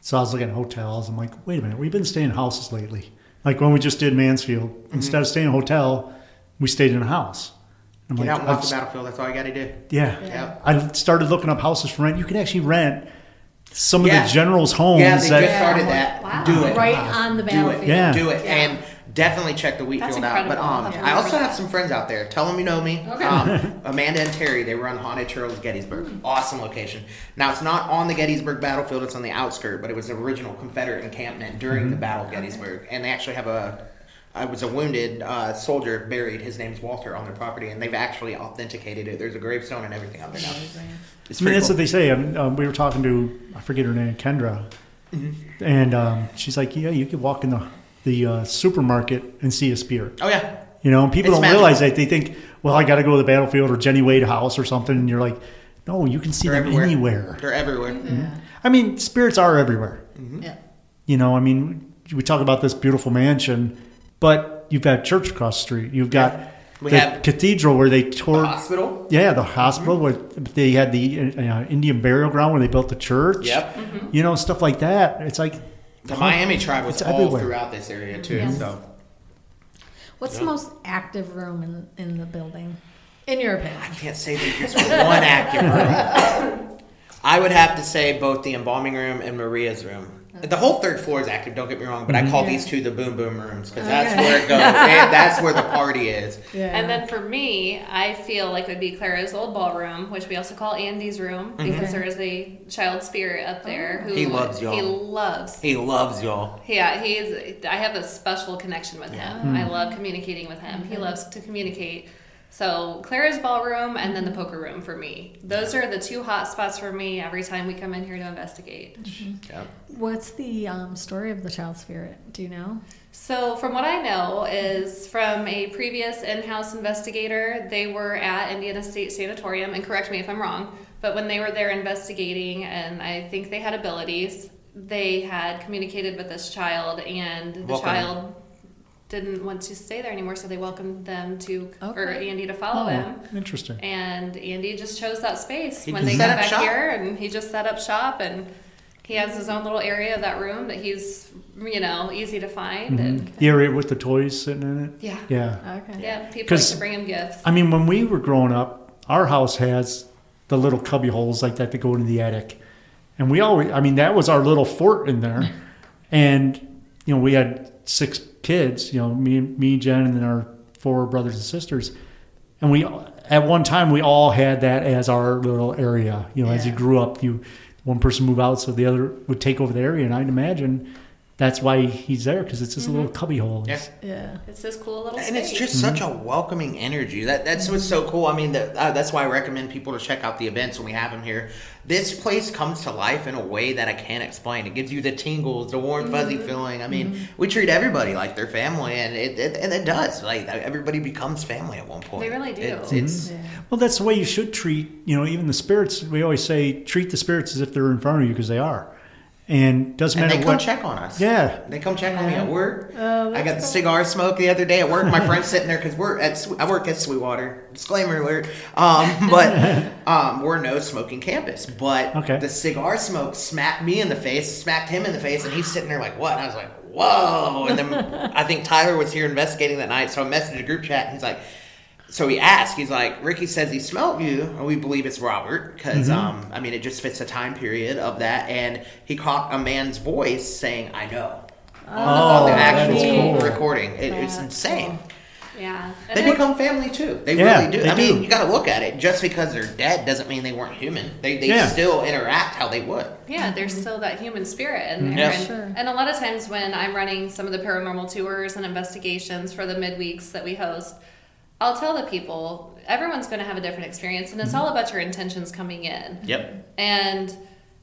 So I was looking at hotels. I'm like, wait a minute, we've been staying in houses lately. Like when we just did Mansfield, Mm-hmm. instead of staying in a hotel, we stayed in a house. I'm get like, out and walk I've- the battlefield. That's all you got to do. yeah. Yep. I started looking up houses for rent. You can actually rent some of the generals' homes. Yeah, they that, just started that. Wow. Do it. Right on the Do battlefield. it. Yeah. Do it. Yeah. And definitely check the Wheatfield out. But incredible. um, I'll I also have some friends out there. Tell them you know me. Okay. Um, Amanda and Terry, they run Haunted Trails Gettysburg. Awesome location. Now, it's not on the Gettysburg battlefield, it's on the outskirt, but it was an original Confederate encampment during the Battle of Gettysburg. And they actually have a. I was a wounded uh, soldier buried. His name's Walter on their property, and they've actually authenticated it. There's a gravestone and everything on there now. It's I mean, pretty that's cool. what they say. I um, we were talking to, I forget her name, Kendra. Mm-hmm. And um, she's like, yeah, you could walk in the, the uh, supermarket and see a spear." Oh yeah, You know, people It's don't magical. realize that. They think, well, I got to go to the battlefield or Jenny Wade house or something. And you're like, no, you can see they're them everywhere. anywhere. They're everywhere. I mean, spirits are everywhere. Yeah. You know, I mean, we talk about this beautiful mansion, but you've got church across the street. You've got We the have- cathedral where they tore The tore. hospital. Yeah, the hospital mm-hmm. where they had the uh, uh Indian burial ground where they built the church. Yep. Mm-hmm. You know, stuff like that. It's like The Miami tribe was all everywhere. throughout this area too. Yes. So What's Yeah. the most active room in in the building, in your opinion? I can't say that there's one active room. I would have to say both the embalming room and Maria's room. Uh-huh. The whole third floor is active. Don't get me wrong, but I mm-hmm. call Yeah. these two the boom boom rooms because oh, that's Okay. where it goes. and that's where the party is. Yeah. And then for me, I feel like it would be Clara's old ballroom, which we also call Andy's room mm-hmm. because there is a child spirit up there oh. who He loves y'all. He loves. He loves y'all. Yeah, he's. I have a special connection with him. I hmm. love communicating with him. He mm-hmm. loves to communicate So Clara's ballroom and then the poker room for me. Those are the two hot spots for me every time we come in here to investigate. Yeah. What's the um, story of the child spirit? Do you know? So, from what I know, is from a previous in-house investigator. They were at Indiana State Sanatorium, and correct me if I'm wrong, but when they were there investigating, and I think they had abilities, they had communicated with this child, and the Welcome. child didn't want to stay there anymore, so they welcomed them to for Okay. Andy to follow him. Oh, interesting. And Andy just chose that space He when they set got up back shop. here, and he just set up shop, and he has his own little area of that room that he's, you know, easy to find, mm-hmm. and The area with the toys sitting in it. yeah, Yeah. Okay. yeah, people like 'Cause- to bring him gifts. I mean, when we were growing up, our house has the little cubby holes like that that go into the attic. And we always, I mean, that was our little fort in there. And, you know, we had six kids, you know, me, me, Jen, and then our four brothers and sisters. And we, at one time, we all had that as our little area. You know, as you grew up, you, one person move out, so the other would take over the area. And I'd imagine that's why he's there because it's just a little mm-hmm. cubby hole. Yeah. Yeah. It's this cool little And it's space. just such a welcoming energy. That that's what's so cool. I mean, that, uh, that's why I recommend people to check out the events when we have them here. This place comes to life in a way that I can't explain. It gives you the tingles, the warm, fuzzy mm-hmm. feeling. I mean, mm-hmm. we treat everybody like their family, and it, it and it does. Like everybody becomes family at one point. They really do. It's, it's Well, that's the way you should treat, you know, even the spirits. We always say treat the spirits as if they're in front of you because they are. And doesn't and matter they come what. check on us. Yeah. They come check on me at work. Oh, I got the cigar smoke the other day at work. My friend's sitting there because we're at I work at Sweetwater. Disclaimer alert. Um, but um, we're no smoking campus. But Okay. the cigar smoke smacked me in the face, smacked him in the face, and he's sitting there like, "What?" And I was like, "Whoa!" And then I think Tyler was here investigating that night, so I messaged a group chat. And he's like. So he asked, he's like, Ricky says he smelled you, and we believe it's Robert, because, Mm-hmm. um, I mean, it just fits the time period of that. And he caught a man's voice saying, I know. Oh, the, on the actual is cool. recording. It, it's That's insane. yeah. And They it- become family too. They Yeah, really do. they I mean, do. you got to look at it. Just because they're dead doesn't mean they weren't human. They, they Yeah. still interact how they would. Yeah, there's still that human spirit in there. Yeah. And, Sure. and a lot of times when I'm running some of the paranormal tours and investigations for the midweeks that we host, I'll tell the people everyone's going to have a different experience, and it's mm-hmm. all about your intentions coming in. Yep. And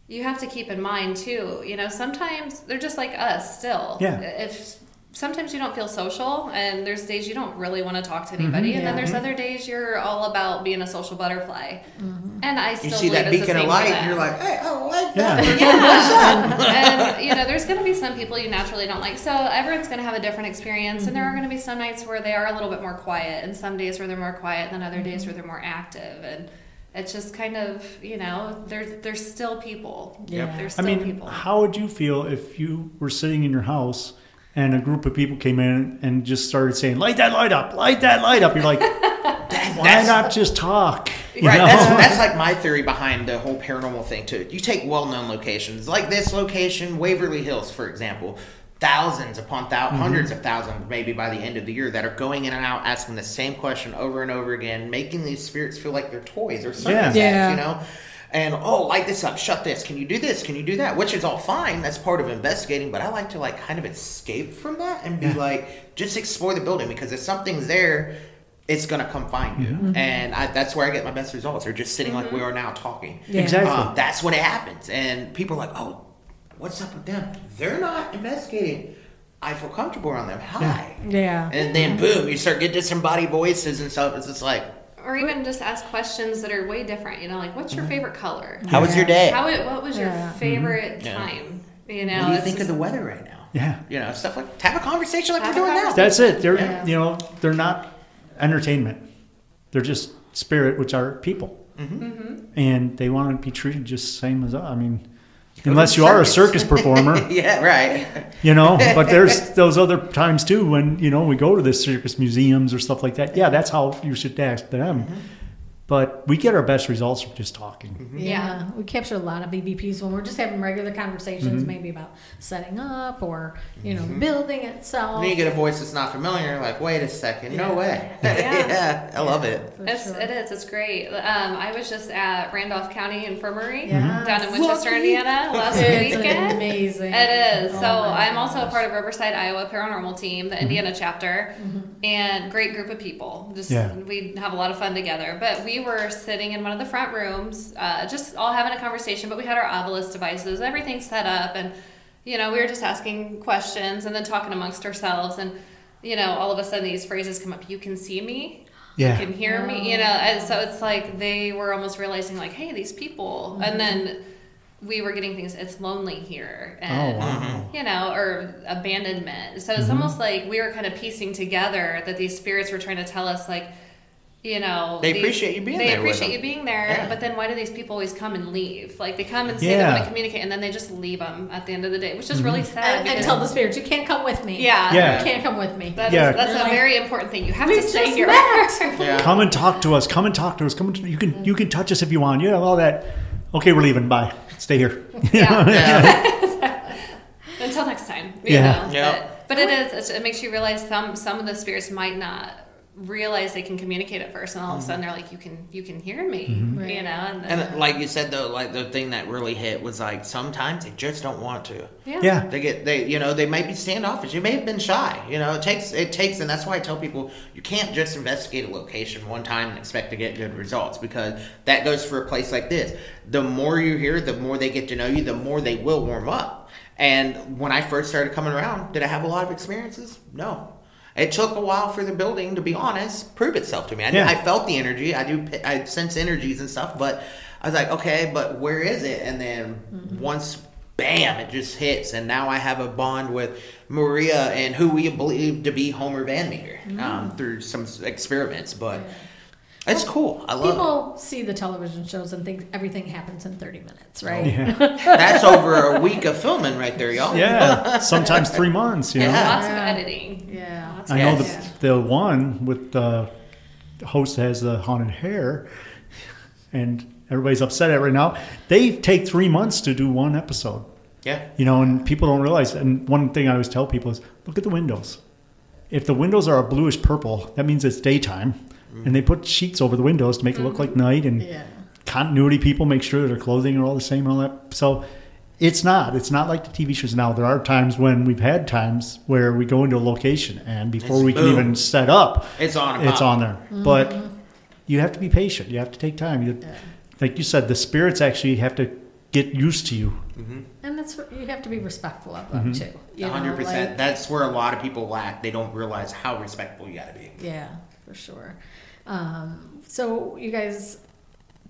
you have to keep in mind too, you know, sometimes they're just like us still. Yeah. If sometimes you don't feel social and there's days you don't really want to talk to mm-hmm. anybody and then there's other days you're all about being a social butterfly. Mm-hmm. And I still You see that beacon of light, and you're like, hey, I like that. Yeah. and you know, there's going to be some people you naturally don't like. So everyone's going to have a different experience, and there are Mm-hmm. going to be some nights where they are a little bit more quiet, and some days where they're more quiet, and then other days mm-hmm. where they're more active, and it's just kind of you know, there's there's still people. Yeah. There's I still mean, people. how would you feel if you were sitting in your house and a group of people came in and just started saying, light that light up, light that light up? You're like, why not just talk? You Right, know? that's, that's like my theory behind the whole paranormal thing too. You take well-known locations like this location, Waverly Hills, for example. Thousands upon thou- Mm-hmm. hundreds of thousands, maybe by the end of the year, that are going in and out, asking the same question over and over again, making these spirits feel like they're toys or something. Yeah. Yeah. you know. And oh, light this up, shut this. Can you do this? Can you do that? Which is all fine. That's part of investigating. But I like to like kind of escape from that and be Yeah. like, just explore the building because if something's there, it's gonna come find you. Mm-hmm. And I, that's where I get my best results. They're just sitting like we are now talking. Yeah. Exactly. Um, that's when it happens. And people are like, oh, what's up with them? They're not investigating. I feel comfortable around them. Hi. Yeah. And then boom, you start getting disembodied voices and stuff. It's just like, or even just ask questions that are way different. You know, like what's Mm-hmm. your favorite color? how was your day? How it, what was your Yeah. favorite Yeah. time? You know, what do you it's think of the weather right now? yeah. You know, stuff like have a conversation like Have we're doing now. That's it. They're, Yeah. you know, they're not entertainment. They're just spirit, which are people. Mm-hmm. And they want to be treated just the same as us. I mean, go to unless you are a circus. circus performer. yeah, right. you know but there's those other times too when you know we go to the circus museums or stuff like that yeah that's how you should ask them but we get our best results from just talking. Yeah. we capture a lot of EVPs when we're just having regular conversations, Mm-hmm. maybe about setting up or you know the building itself. Then you get a voice that's not familiar. You're like, wait a second, no way. Yeah. yeah, I love it. It's, sure. It is. It's great. Um, I was just at Randolph County Infirmary Yes. down in Winchester, Lucky. Indiana last It's weekend. amazing. It is. Oh so I'm also a part of Riverside, Iowa Paranormal Team, the Indiana chapter, and great group of people. Just Yeah. we have a lot of fun together. But we were sitting in one of the front rooms, uh, just all having a conversation. But we had our Ovilus devices, everything set up, and you know we were just asking questions and then talking amongst ourselves. And you know all of a sudden these phrases come up. You can see me. Yeah. You can hear me. You know, and so it's like they were almost realizing like, hey, these people, and then. We were getting things. It's lonely here, and Oh, wow. you know, or abandonment. So Mm-hmm. it's almost like we were kind of piecing together that these spirits were trying to tell us, like, you know, They these- appreciate you being they there with appreciate them. you being there, Yeah. but then why do these people always come and leave? Like they come and say they want to communicate, and then they just leave them at the end of the day, which is really mm-hmm. sad. and, and tell the spirits you can't come with me. yeah, Yeah. you can't come with me. That is- Yeah. that's You're a like, very important thing. You have to stay just here. met." Yeah. Come and talk to us. Come and talk to us. Come. And, you can you can touch us if you want. You have all that. Okay, we're leaving. Bye. Stay here. yeah. Yeah. Until next time. You Yeah. Know? Yeah. But, but it is. it's- It makes you realize some some of the spirits might not realize they can communicate at first, and all of a mm-hmm. sudden they're like, "You can you can hear me," mm-hmm. you know. And, then, And like you said though, like the thing that really hit was like sometimes they just don't want to. yeah. Yeah. They get they you know they may be standoffish. You may have been shy. You know it takes it takes and that's why I tell people you can't just investigate a location one time and expect to get good results because that goes for a place like this. The more you hear, the more they get to know you, the more they will warm up. And when I first started coming around, did I have a lot of experiences? No. It took a while for the building, to be honest, prove itself to me. I, Yeah. I felt the energy. I do. I sense energies and stuff, but I was like, okay, but where is it? And then once, bam, it just hits, and now I have a bond with Maria and who we believe to be Homer Van Meter um, through some experiments. But it's cool. I love People see the television shows and think everything happens in 30 minutes, right? Yeah. That's over a week of filming right there, y'all. Yeah. Sometimes three months. You know. Yeah. Lots of Yeah. editing. Yeah. Lots I know editing. the the one with the host has the haunted hair, and everybody's upset at it right now. They take three months to do one episode. Yeah. You know, and people don't realize. And one thing I always tell people is, look at the windows. If the windows are a bluish purple, that means it's daytime, and they put sheets over the windows to make it look like night. And Yeah. continuity people make sure that their clothing are all the same and all that. So it's not. It's not like the TV shows now. There are times when we've had times where we go into a location and before It's we can boom. even set up, It's on. it's on there. Mm-hmm. But you have to be patient. You have to take time. You, Like you said, the spirits actually have to get used to you. Mm-hmm. And that's what you have to be respectful of them mm-hmm. too. You know, hundred percent. like- That's where a lot of people lack. They don't realize how respectful you got to be. Yeah, for sure. Um, so you guys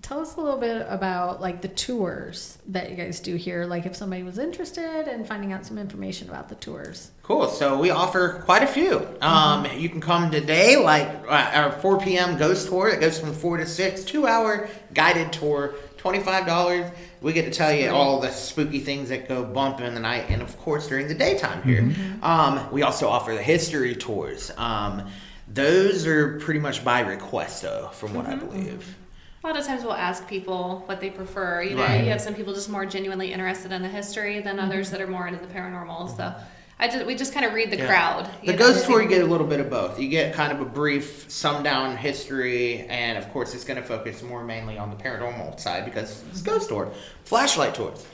tell us a little bit about like the tours that you guys do here. Like if somebody was interested in finding out some information about the tours. Cool. So we offer quite a few. Um, you can come today, like uh, our 4 p.m. ghost tour that goes from 4 to 6, two hour guided tour, $25. We get to tell you all the spooky things that go bump in the night and, of course, during the daytime here. Um, we also offer the history tours. Um, those are pretty much by request, though, from what I mm-hmm. believe. A lot of times we'll ask people what they prefer. You know, Right. you have some people just more genuinely interested in the history than mm-hmm. others that are more into the paranormal. So I just we just kind of read the Yeah. crowd. The you ghost tour, you get a little bit of both. You get kind of a brief, summed down history, and of course, it's going to focus more mainly on the paranormal side because it's a ghost tour. Flashlight tours.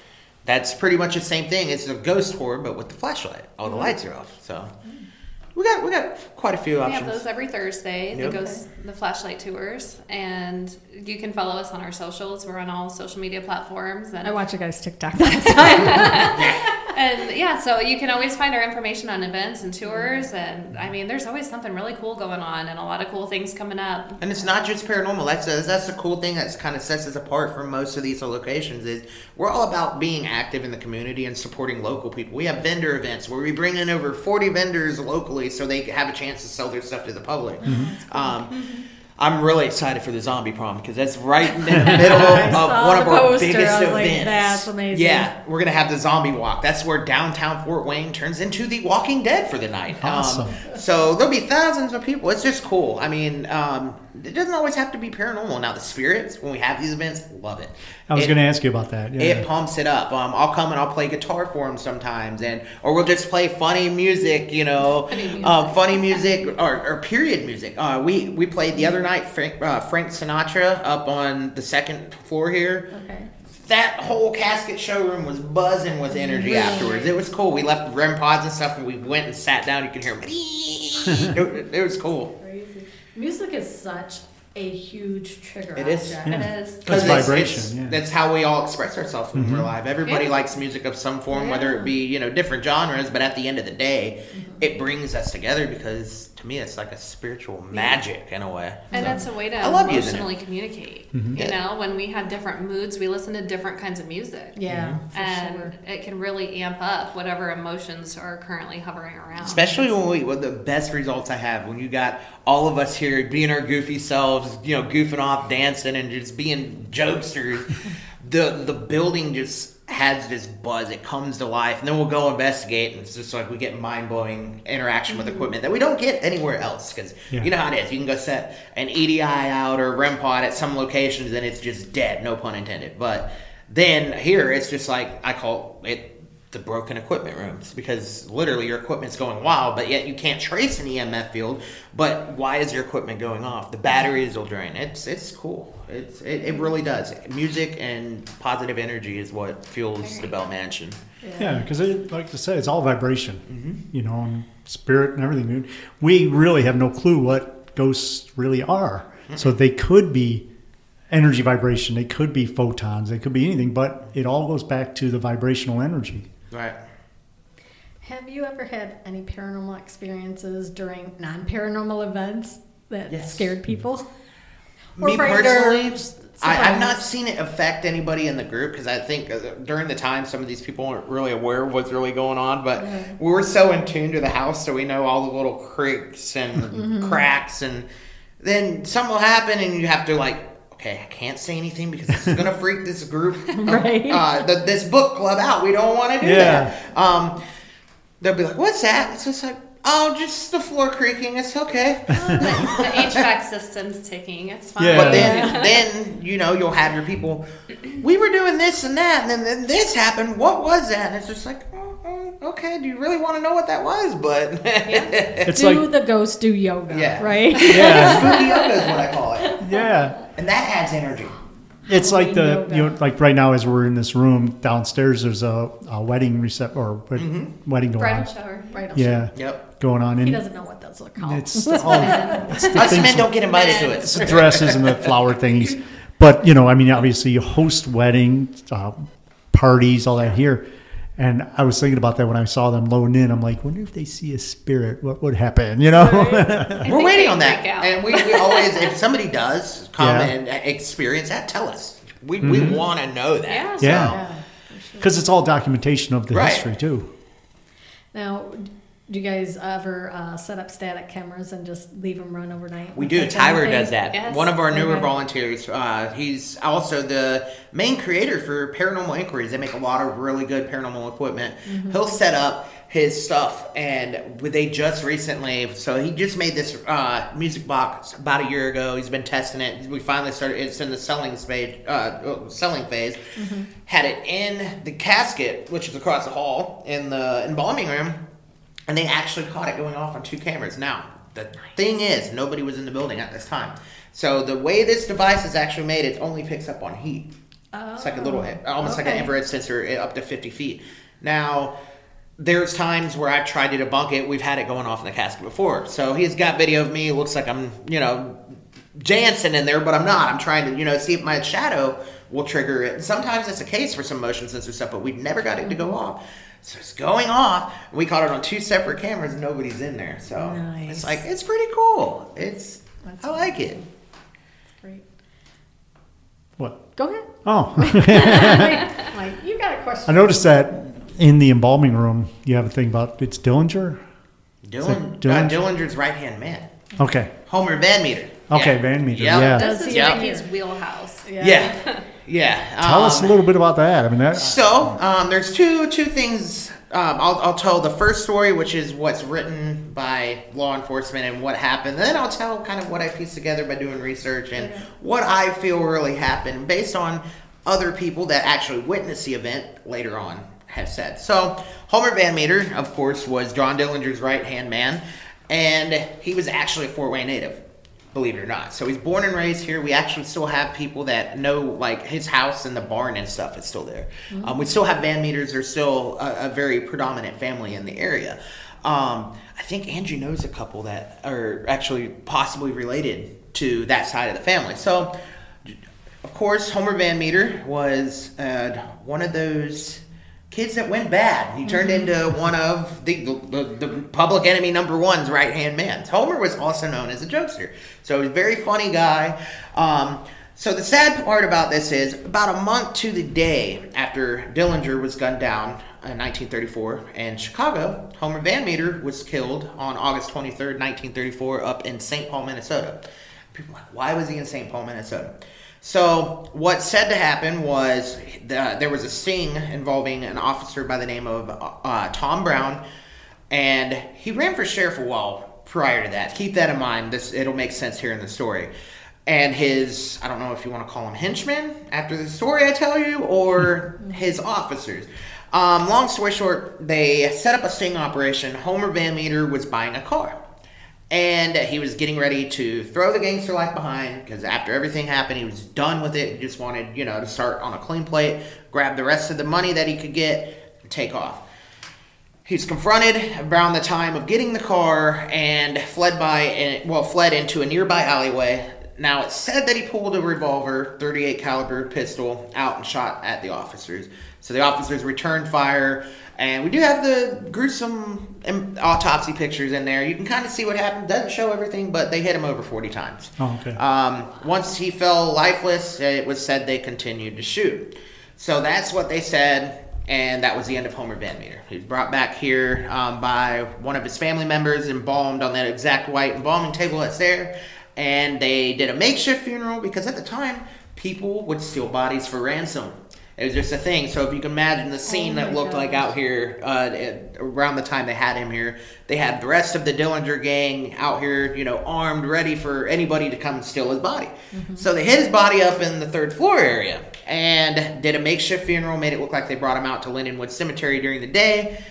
That's pretty much the same thing. It's a ghost tour, but with the flashlight. All the mm-hmm. lights are off. So mm. We got we got quite a few We options. We have those every Thursday. Yep. The ghost, the flashlight tours, and you can follow us on our socials. We're on all social media platforms, and I watch you guys TikTok all the time. and yeah, so you can always find our information on events and tours. And I mean, there's always something really cool going on, and a lot of cool things coming up. And it's not just paranormal. That's that's the cool thing that kind of sets us apart from most of these locations. Is we're all about being active in the community and supporting local people. We have vendor events where we bring in over forty vendors locally, so they have a chance to sell their stuff to the public. Um, I'm really excited for the zombie prom because that's right in the middle of one of the our poster. biggest I was like, events. "That's amazing." Yeah, we're gonna have the zombie walk. That's where downtown Fort Wayne turns into the Walking Dead for the night. Awesome. Um, so there'll be thousands of people. It's just cool. I mean, um, it doesn't always have to be paranormal. Now the spirits, when we have these events, love it. I was going to ask you about that. Yeah. it pumps it up. Um, I'll come and I'll play guitar for them sometimes, and or we'll just play funny music, you know, Funny music. Um, funny music or, or period music. Uh, we we played the other night Frank, uh, Frank Sinatra up on the second floor here. Okay. That whole casket showroom was buzzing with energy afterwards. It was cool. We left REM pods and stuff, and we went and sat down. You can hear them. it, it was cool. Crazy. Music is such a huge trigger. It is. object. Yeah. It is. That's it's- vibration, it's- yeah. That's how we all express ourselves when we're alive. Everybody Yeah. likes music of some form, whether it be you know different genres. But at the end of the day, Mm-hmm. it brings us together because to me, it's like a spiritual magic in a way. And So, it's a way to I love using it. emotionally communicate. Mm-hmm. You Yeah. know, when we have different moods, we listen to different kinds of music. Yeah, for And sure. it can really amp up whatever emotions are currently hovering around. Especially when we, well, the best results I have when you got all of us here being our goofy selves, you know, goofing off, dancing, and just being jokesters. the the building just has this buzz. It comes to life, and then we'll go investigate, and it's just like we get mind blowing interaction with mm-hmm. equipment that we don't get anywhere else. Because Yeah. you know how it is. You can go set an EDI out or REM pod at some locations, and it's just dead. No pun intended. But then here, it's just like I call it the broken equipment rooms because literally your equipment's going wild, but yet you can't trace an EMF field. But why is your equipment going off? The batteries will drain. It's it's cool. It's it, it really does. Music and positive energy is what fuels the Bell Mansion. Yeah, because like to say, it's all vibration, Mm-hmm. you know, and spirit and everything. dude. We really have no clue what ghosts really are. So they could be energy vibration, they could be photons, they could be anything, but it all goes back to the vibrational energy. Right. Have you ever had any paranormal experiences during non-paranormal events that Yes. scared people? Or Me personally, I, I've not seen it affect anybody in the group because I think uh, during the time some of these people weren't really aware of what's really going on. But we were so in tune to the house, so we know all the little creaks and Mm-hmm. cracks, and then something will happen, and you have to like. Okay, I can't say anything because this is gonna freak this group, Right. uh, the, this book club out. We don't want to do Yeah. that. Um, they'll be like, "What's that?" It's just like, "Oh, just the floor creaking. It's okay." the HVAC system's ticking. It's fine. Yeah. But then, then you know, you'll have your people. We were doing this and that, and then, then this happened. What was that? And it's just like, oh, oh, okay. Do you really want to know what that was? But It's do like, the ghosts do yoga? Yeah. Right. yeah, spooky yoga is what I call it, yeah. And that adds energy. It's like the you know, like right now as we're in this room downstairs. There's a, a wedding recep or wed- Mm-hmm. wedding going bridal on. shower. Right. Yeah, Yep. going on, in. He doesn't know what those are called. it's all it's the Us things men don't get invited to it's it. the dresses and the flower things. But you know, I mean, obviously, you host weddings, uh, parties, all that here. And I was thinking about that when I saw them loading in. I'm like, wonder if they see a spirit, what would happen? You know? I We're waiting on that, freak and we, we always, if somebody does come Yeah. and experience that, tell us. We, we mm-hmm. want to know that. Yeah. So, Yeah. Yeah, sure. Because it's all documentation of the Right. history too. Now, do you guys ever uh, set up static cameras and just leave them run overnight? We do. Tyler does that. Yes. One of our newer Okay. volunteers. Uh, he's also the main creator for Paranormal Inquiries. They make a lot of really good paranormal equipment. He'll set up his stuff, and they just recently. So he just made this uh, music box about a year ago. He's been testing it. We finally started. It's in the selling stage. Uh, selling phase. Had it in the casket, which is across the hall in the embalming room and they actually caught it going off on two cameras. Now, the thing is, nobody was in the building at this time. So the way this device is actually made, it only picks up on heat. Oh, it's like a little, almost like an infrared sensor uh, up to 50 feet. Now, there's times where I've tried to debunk it. We've had it going off in the casket before. So he's got video of me. It looks like I'm, you know, Jansen in there, but I'm not. I'm trying to, you know, see if my shadow will trigger it. And sometimes it's a case for some motion sensor stuff, but we've never got it to go off. So it's going off. We caught it on two separate cameras, and nobody's in there. So Nice. it's like it's pretty cool. It's That's I like it. Great. What? Go ahead. Oh, like, like, you got a question. I noticed that in the embalming room, you have a thing about it's Dillinger. Dylan, Dillinger? Uh, Dillinger's right hand man, Okay. Homer Van Meter. Okay, Yeah. Van Meter. Yep. Yeah. Does This is he Yeah. Ricky's wheelhouse. Yeah, yeah. Tell us a um, little bit about that. I mean, that. So um, there's two two things. Um, I'll, I'll tell the first story, which is what's written by law enforcement and what happened. Then I'll tell kind of what I pieced together by doing research and what I feel really happened based on other people that actually witnessed the event later on have said. So Homer Van Meter, of course, was John Dillinger's right hand man, and he was actually a Fort Wayne native believe it or not. So he's born and raised here. We actually still have people that know, like his house and the barn and stuff is still there. Um, we still have Van Meters. They're still a, a very predominant family in the area. Um, I think Angie knows a couple that are actually possibly related to that side of the family. So, of course, Homer Van Meter was uh, one of those kids that went bad. He turned into one of the, the, the public enemy number one's right hand man. Homer was also known as a jokester. So he's a very funny guy. Um, so the sad part about this is about a month to the day after Dillinger was gunned down in 1934 in Chicago, Homer Van Meter was killed on August 23rd, 1934, up in St. Paul, Minnesota. People are like, why was he in St. Paul, Minnesota? So what's said to happen was the, there was a sting involving an officer by the name of uh, Tom Brown, and he ran for sheriff a while prior to that. Keep that in mind. This it'll make sense here in the story. And his I don't know if you want to call him henchmen after the story I tell you, or his officers. Um, long story short, they set up a sting operation. Homer Van Meter was buying a car and he was getting ready to throw the gangster life behind because after everything happened he was done with it he just wanted you know to start on a clean plate grab the rest of the money that he could get and take off He's confronted around the time of getting the car and fled by, and, well, fled into a nearby alleyway. Now it's said that he pulled a revolver, 38 caliber pistol, out and shot at the officers. So the officers returned fire, and we do have the gruesome um, autopsy pictures in there. You can kind of see what happened. Doesn't show everything, but they hit him over 40 times. Oh, okay. Um, once he fell lifeless, it was said they continued to shoot. So that's what they said, and that was the end of Homer Van Meter. He was brought back here um, by one of his family members, embalmed on that exact white embalming table that's there, and they did a makeshift funeral because at the time people would steal bodies for ransom. It was just a thing. So if you can imagine the scene Oh that looked like out here uh, around the time they had him here, they had the rest of the Dillinger gang out here, you know, armed, ready for anybody to come and steal his body. So they hid his body up in the third floor area and did a makeshift funeral, made it look like they brought him out to Lindenwood Cemetery during the day,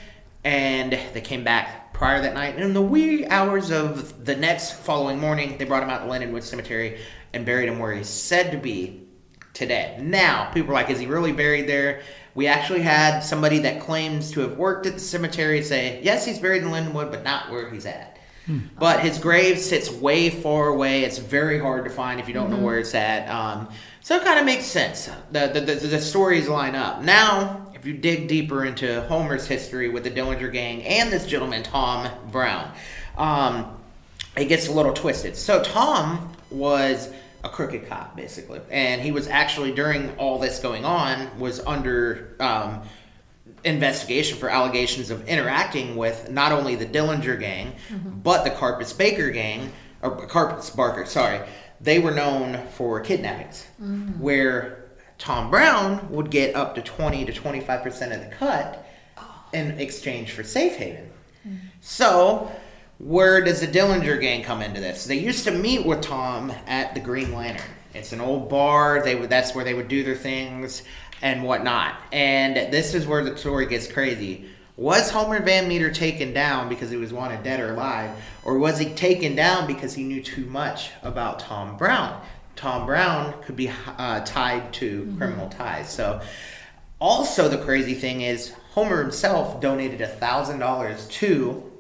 and they came back prior that night. And in the wee hours of the next following morning, they brought him out to Lindenwood Cemetery and buried him where he's said to be today. Now, people are like, is he really buried there? We actually had somebody that claims to have worked at the cemetery say, yes, he's buried in Lindenwood, but not where he's at. But his grave sits way far away. It's very hard to find if you don't know where it's at. Um, so it kind of makes sense. The, the, the, the stories line up. Now, if you dig deeper into Homer's history with the Dillinger Gang and this gentleman, Tom Brown, um, it gets a little twisted. So Tom was a crooked cop, basically, and he was actually during all this going on was under um, investigation for allegations of interacting with not only the Dillinger gang, mm-hmm. but the Karpis Baker gang, or Karpis Barker, sorry. They were known for kidnappings, mm. where Tom Brown would get up to 20 to 25% of the cut oh. in exchange for safe haven. Mm. So, where does the Dillinger gang come into this? They used to meet with Tom at the Green Lantern. It's an old bar. They would that's where they would do their things and whatnot. And this is where the story gets crazy. Was Homer Van Meter taken down because he was wanted dead or alive, or was he taken down because he knew too much about Tom Brown? Tom Brown could be uh, tied to criminal ties. So, also the crazy thing is Homer himself donated a thousand dollars to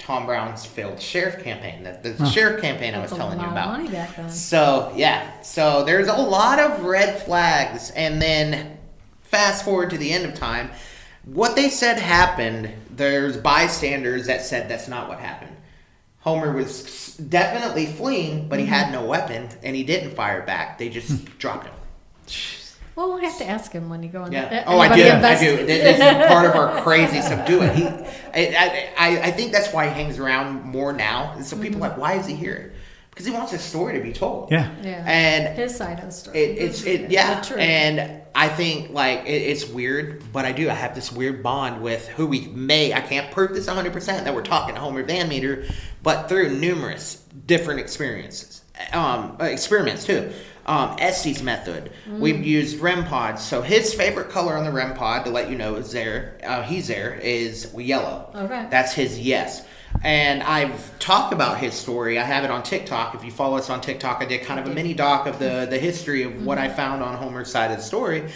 Tom Brown's failed sheriff campaign, the, the sheriff campaign I was a telling you lot of about. money back then. So yeah, so there's a lot of red flags, and then fast forward to the end of time, what they said happened. There's bystanders that said that's not what happened. Homer was definitely fleeing, but he Mm-hmm. had no weapon, and he didn't fire back. They just dropped him. Well, we'll have to ask him when you go in. Yeah. there. Oh, I Anybody do. I invest- do. This is part of our crazy stuff. Do it. He, I, I, I think that's why he hangs around more now. And so people are mm-hmm. like, why is he here? because he wants his story to be told. Yeah. Yeah. And His side of the story. it, it's it yeah The and i think like it, it's weird but i do i have this weird bond with who we may i can't prove this 100% that we're talking to homer van meter but through numerous different experiences um experiments too um, Estes method. We've used REM pods. So his favorite color on the REM pod, to let you know, is there. Uh, he's there is yellow. Okay. That's his yes. And I've talked about his story. I have it on TikTok. If you follow us on TikTok, I did kind of a mini doc of the the history of what I found on Homer's side of the story.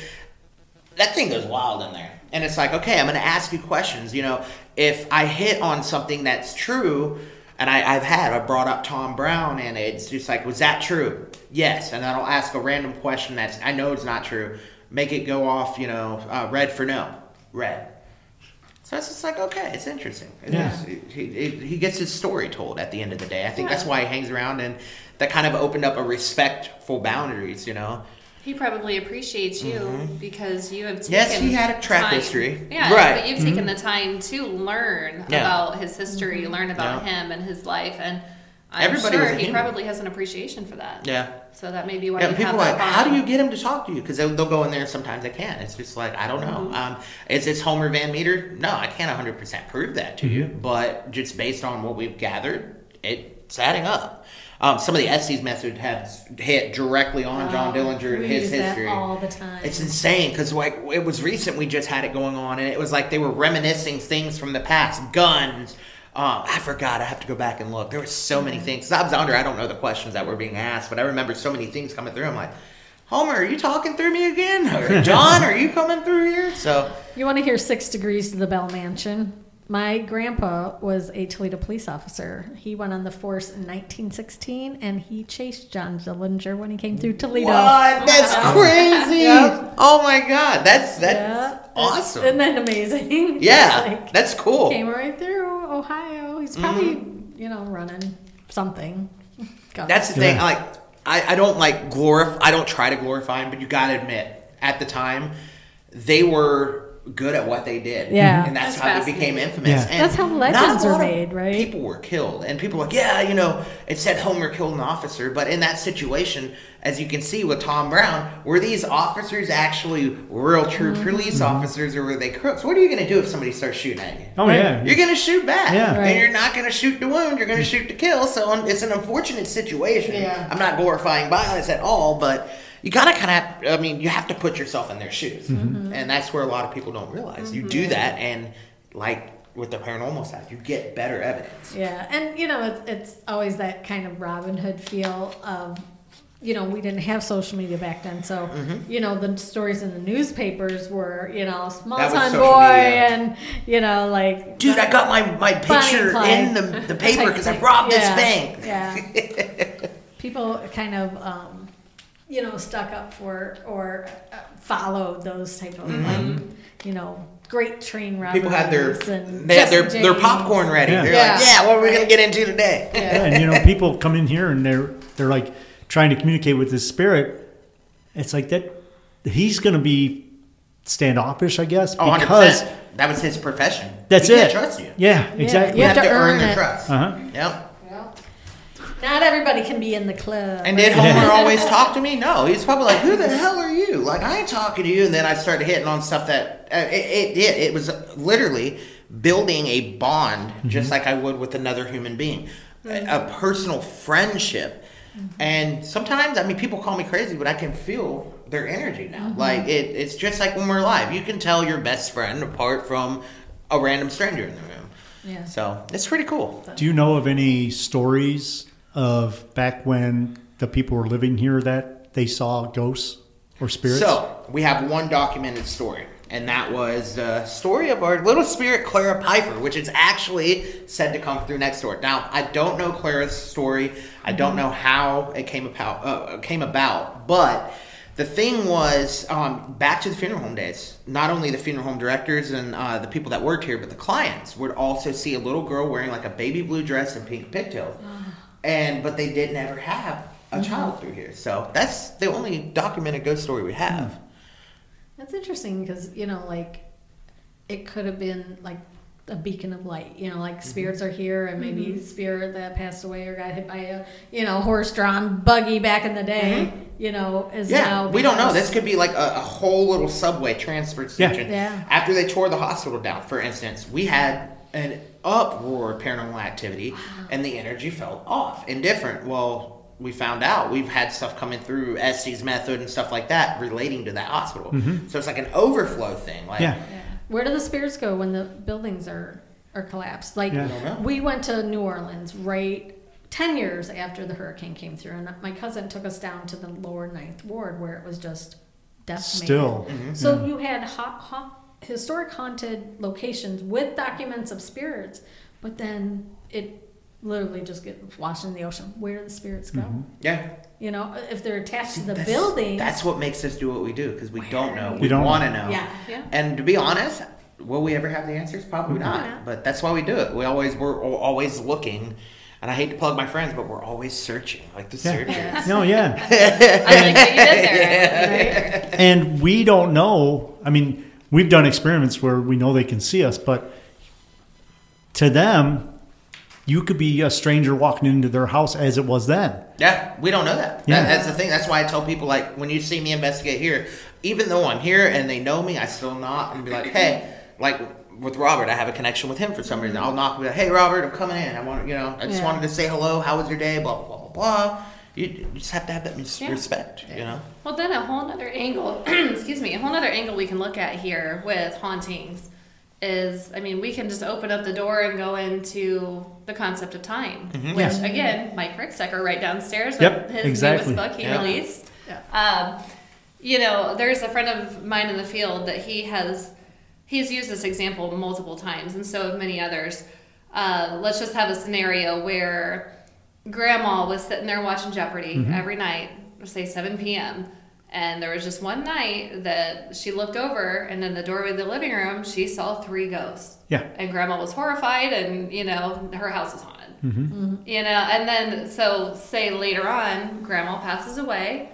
That thing goes wild in there. And it's like, okay, I'm going to ask you questions. You know, if I hit on something that's true, and I, I've had, I brought up Tom Brown, and it's just like, was that true? Yes. And then I'll ask a random question that's I know it's not true. Make it go off, you know, uh, red for no, red. So it's just like, okay, it's interesting. It Yeah. is- he, he, he gets his story told at the end of the day. I think that's why he hangs around, and that kind of opened up a respectful boundaries, you know. He probably appreciates you because you have taken Yes, he had a track time- history. Yeah, Right. but you've taken the time to learn Yeah. about his history, learn about Yeah. him and his life, and I'm Everybody sure he human. probably has an appreciation for that. Yeah. So that may be why Yeah, you people have are like, how do you get him to talk to you? Because they'll, they'll go in there and sometimes they can't. It's just like, I don't know. Mm-hmm. Um, is this Homer Van Meter? No, I can't 100% prove that to Mm-hmm. you. But just based on what we've gathered, it's adding up. Um, some of the Estes method has hit directly on John Dillinger and we his use that history. all the time. It's insane because like it was recent we just had it going on and it was like they were reminiscing things from the past, guns. Um, I forgot. I have to go back and look. There were so many Mm-hmm. things. 'Cause I was under. I don't know the questions that were being asked, but I remember so many things coming through. I'm like, Homer, are you talking through me again? Or John, are you coming through here? So You want to hear Six Degrees to the Bell Mansion? My grandpa was a Toledo police officer. He went on the force in 1916 and he chased John Dillinger when he came through Toledo. what? That's crazy. Yep. Oh my god, that's that's Yeah. awesome. Isn't that amazing? yeah, like, that's cool. came right through Ohio. He's probably, Mm-hmm. you know, running something. Go. That's the thing. Yeah. Like, I, I don't like glorify. I don't try to glorify him, but you gotta admit, at the time, they were good at what they did. Yeah. and that's, That's how they became infamous. Yeah. And That's how legends are made, right? People were killed, and people were like, yeah, you know, it said Homer killed an officer, but in that situation, as you can see with Tom Brown, were these officers actually real, true Mm-hmm. police officers, or were they crooks? What are you gonna do if somebody starts shooting at you? Oh, yeah. You're gonna shoot back, Yeah. Right. and you're not gonna shoot to wound. You're gonna shoot to kill. So um, it's an unfortunate situation. Yeah. I'm not glorifying violence at all, but you gotta kind of. I mean, you have to put yourself in their shoes, and that's where a lot of people don't realize. You do that, and like with the paranormal side, you get better evidence. Yeah, and you know, it's, it's always that kind of Robin Hood feel of, you know, we didn't have social media back then, so Mm-hmm. you know, the stories in the newspapers were, you know, small town boy, media. and you know, like Dude, I got my, my picture in the, the paper because I robbed Yeah, this bank. Yeah, people kind of, um, you know, stuck up for or uh, followed those type of like, you know, great train robberies. Mm-hmm. People had their and they had their, their popcorn ready. Yeah. They're Yeah. like, yeah, what are we gonna get into today? Yeah, and you know, people come in here and they're they're like trying to communicate with this spirit. It's like that. He's going to be standoffish, I guess, Oh, 100%. because that was his profession. that's he it. Can't trust you. Yeah, exactly. you have to earn their it. trust. Uh huh. Yep. Not everybody can be in the club. And did Homer always talk to me? No, he's probably like, "Who the hell are you?" Like, I ain't talking to you. And then I started hitting on stuff that uh, it, it it it was literally building a bond, mm-hmm. just like I would with another human being, a, a personal friendship. Mm-hmm. And sometimes, I mean, people call me crazy, but I can feel their energy now. Mm-hmm. Like it, it's just like when we're live. You can tell your best friend apart from a random stranger in the room. Yeah. So it's pretty cool. Do you know of any stories of back when the people were living here that they saw ghosts or spirits? So we have one documented story, and that was the story of our little spirit Clara Piper, which is actually said to come through next door. Now I don't know Clara's story. I don't know how it came about. Uh, came about, but. The thing was, um, back to the funeral home days. Not only the funeral home directors and uh, the people that worked here, but the clients would also see a little girl wearing like a baby blue dress and pink pigtails, and but they did never have a mm-hmm. child through here. So that's the only documented ghost story we have. That's interesting because you know, like, it could have been like a beacon of light. You know, like spirits mm-hmm. are here, and maybe mm-hmm. spirit that passed away or got hit by a you know horse-drawn buggy back in the day. You know, is Yeah, now we don't know. This could be like a, a whole little subway transfer Yeah. station. Yeah. After they tore the hospital down, for instance, we had an uproar of paranormal activity, and the energy felt off and different. Well, we found out we've had stuff coming through Estes method and stuff like that relating to that hospital. Mm-hmm. So it's like an overflow thing. Like, Yeah. Yeah. Where do the spirits go when the buildings are are collapsed? Like Yeah. I don't know. we went to New Orleans right ten years after the hurricane came through, and my cousin took us down to the lower ninth ward where it was just decimated. Still. So you had ha- ha- historic haunted locations with documents of spirits, but then it literally just gets washed in the ocean. Where do the spirits go? Mm-hmm. yeah. You know, uh, if they're attached to the That's- building. That's what makes us do what we do because we don't know. We We, don't want to know. Yeah. Yeah. And to be honest, will we ever have the answers? Probably not. not. But that's why we do it. We always we're always looking. And I hate to plug my friends, but we're always searching, like the Yeah. searchers. No, yeah. I like that you did there. Right? and we don't know. I mean, we've done experiments where we know they can see us, but to them, you could be a stranger walking into their house as it was then. Yeah, we don't know that. Yeah. That- That's the thing. That's why I tell people like when you see me investigate here, even though I'm here and they know me, I still knock and be like, hey, like with Robert, I have a connection with him for some reason. I'll knock and be like, hey, Robert, I'm coming in. I want, you know, I just Yeah. wanted to say hello. How was your day? Blah blah blah blah. blah. You, you just have to have that res- Yeah. respect, you know. Well, then a whole other angle, excuse me, a whole other angle we can look at here with hauntings is, I mean, we can just open up the door and go into the concept of time, which Yeah. again, Mike Ricksecker right downstairs Yep, with his exactly. newest book he Yeah. released. Yeah. Um, you know, there's a friend of mine in the field that he has, he's used this example multiple times, and so have many others. Uh, let's just have a scenario where grandma was sitting there watching Jeopardy mm-hmm. every night, say 7 p.m. And there was just one night that she looked over, and in the doorway of the living room, she saw three ghosts. Yeah. And grandma was horrified, and you know, her house is haunted. Mm-hmm. Mm-hmm. You know, and then so say later on, grandma passes away,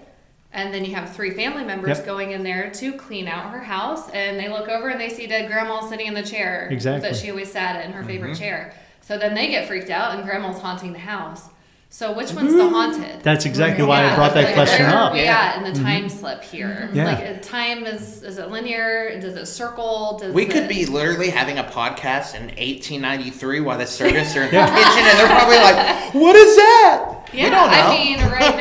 and then you have three family members Yep. going in there to clean out her house, and they look over and they see dead grandma sitting in the chair Exactly. that she always sat in, her favorite chair. So then they get freaked out, and grandma's haunting the house. So which one's the haunted? That's exactly why I brought that like, question where up. are we Yeah. at in the time slip here? Yeah. Like uh, time is is it linear? Does it circle? Does We could be literally having a podcast in 1893 while the servants are in Yeah. the kitchen and they're probably like, "What is that?" Yeah, we don't know. I mean, right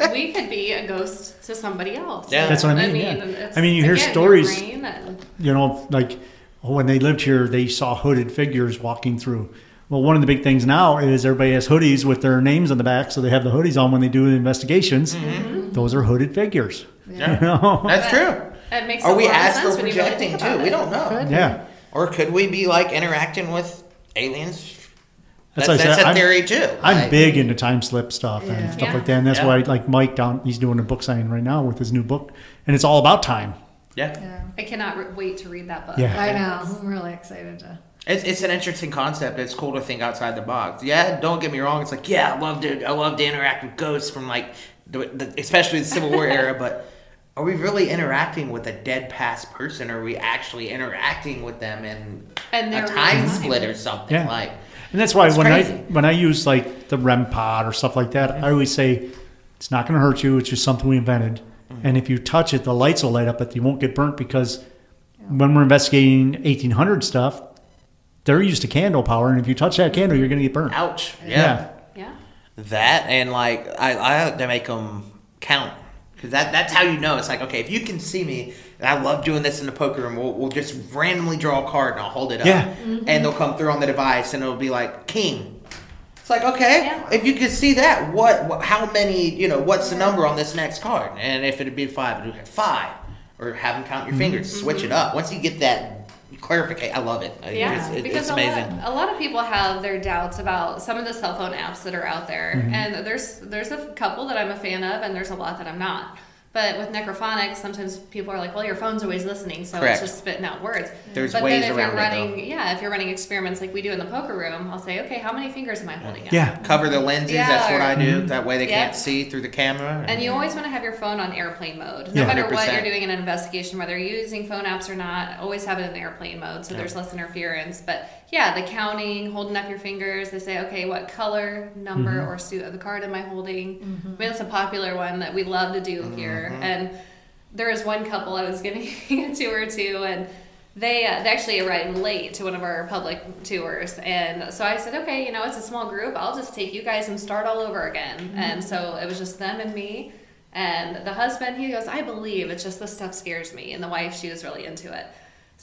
now we could be a ghost to somebody else. Yeah. That's what I mean, yeah. it's- I mean, you hear again, stories- and- You know, like when they lived here, they saw hooded figures walking through. Well, one of the big things now is everybody has hoodies with their names on the back, so they have the hoodies on when they do the investigations. Mm-hmm. Those are hooded figures. Yeah. You know? That's true. It makes Are a we astral sense really projecting too? about We don't know. Could. Yeah. Or could we be like interacting with aliens? That's That's, what I that's said. a I'm- theory too. I'm Like, big into time slip stuff and stuff Yeah. like that. And that's Yeah. why, like Mike down, he's doing a book signing right now with his new book, and it's all about time. Yeah, Yeah. I cannot re- wait to read that book. Yeah. I know. I'm really excited to. It's, it's an interesting concept. It's cool to think outside the box. Yeah, don't get me wrong. It's like yeah, I love to I love to interact with ghosts from like the, the, especially the Civil War era, but. Are we really interacting with a dead past person? Or are we actually interacting with them in And a time time. split or something? Yeah. Like, And that's why It's when crazy. I when I use like the REM pod or stuff like that, I always say it's not going to hurt you. It's just something we invented. Mm-hmm. And if you touch it, the lights will light up, but you won't get burnt because when we're investigating 1800 stuff, they're used to candle power, and if you touch that candle, you're going to get burned. ouch. Yeah. Yeah. That and like I, I like to make them count because that that's how you know it's like okay if you can see me and I love doing this in the poker room we'll, we'll just randomly draw a card and I'll hold it up Yeah. Mm-hmm. and they'll come through on the device and it'll be like king it's like okay Yeah. if you can see that what, what how many you know what's the number on this next card and if it'd be five it'd be five or have them count your mm-hmm. fingers switch it mm-hmm. up once you get that clarification I love it Yeah, it's, it- because it's a lot, a lot of people have their doubts about some of the cell phone apps that are out there, Mm-hmm. and there's there's a couple that I'm a fan of, and there's a lot that I'm not. But with necrophonics, sometimes people are like, "Well, your phone's always listening, so Correct. it's just spitting out words." There's but ways then if around you're it, running, yeah, if you're running experiments like we do in the poker room, I'll say, "Okay, how many fingers am I holding?" Up? Yeah. Cover the lenses. Yeah, that's what I do. Mm-hmm. That way they Yeah. can't see through the camera. And you always want to have your phone on airplane mode. No Yeah. matter what 100%. you're doing in an investigation, whether you're using phone apps or not, always have it in airplane mode so there's less interference. But yeah, the counting, holding up your fingers, they say, okay, what color, number, Mm-hmm. or suit of the card am I holding? I mean, that's a popular one that we love to do here. And there was one couple I was giving a tour to, and they, uh, they actually arrived late to one of our public tours. And so I said, okay, you know, it's a small group. I'll just take you guys and start all over again. And so it was just them and me. And the husband, he goes, I believe it's just this stuff scares me. And the wife, she was really into it.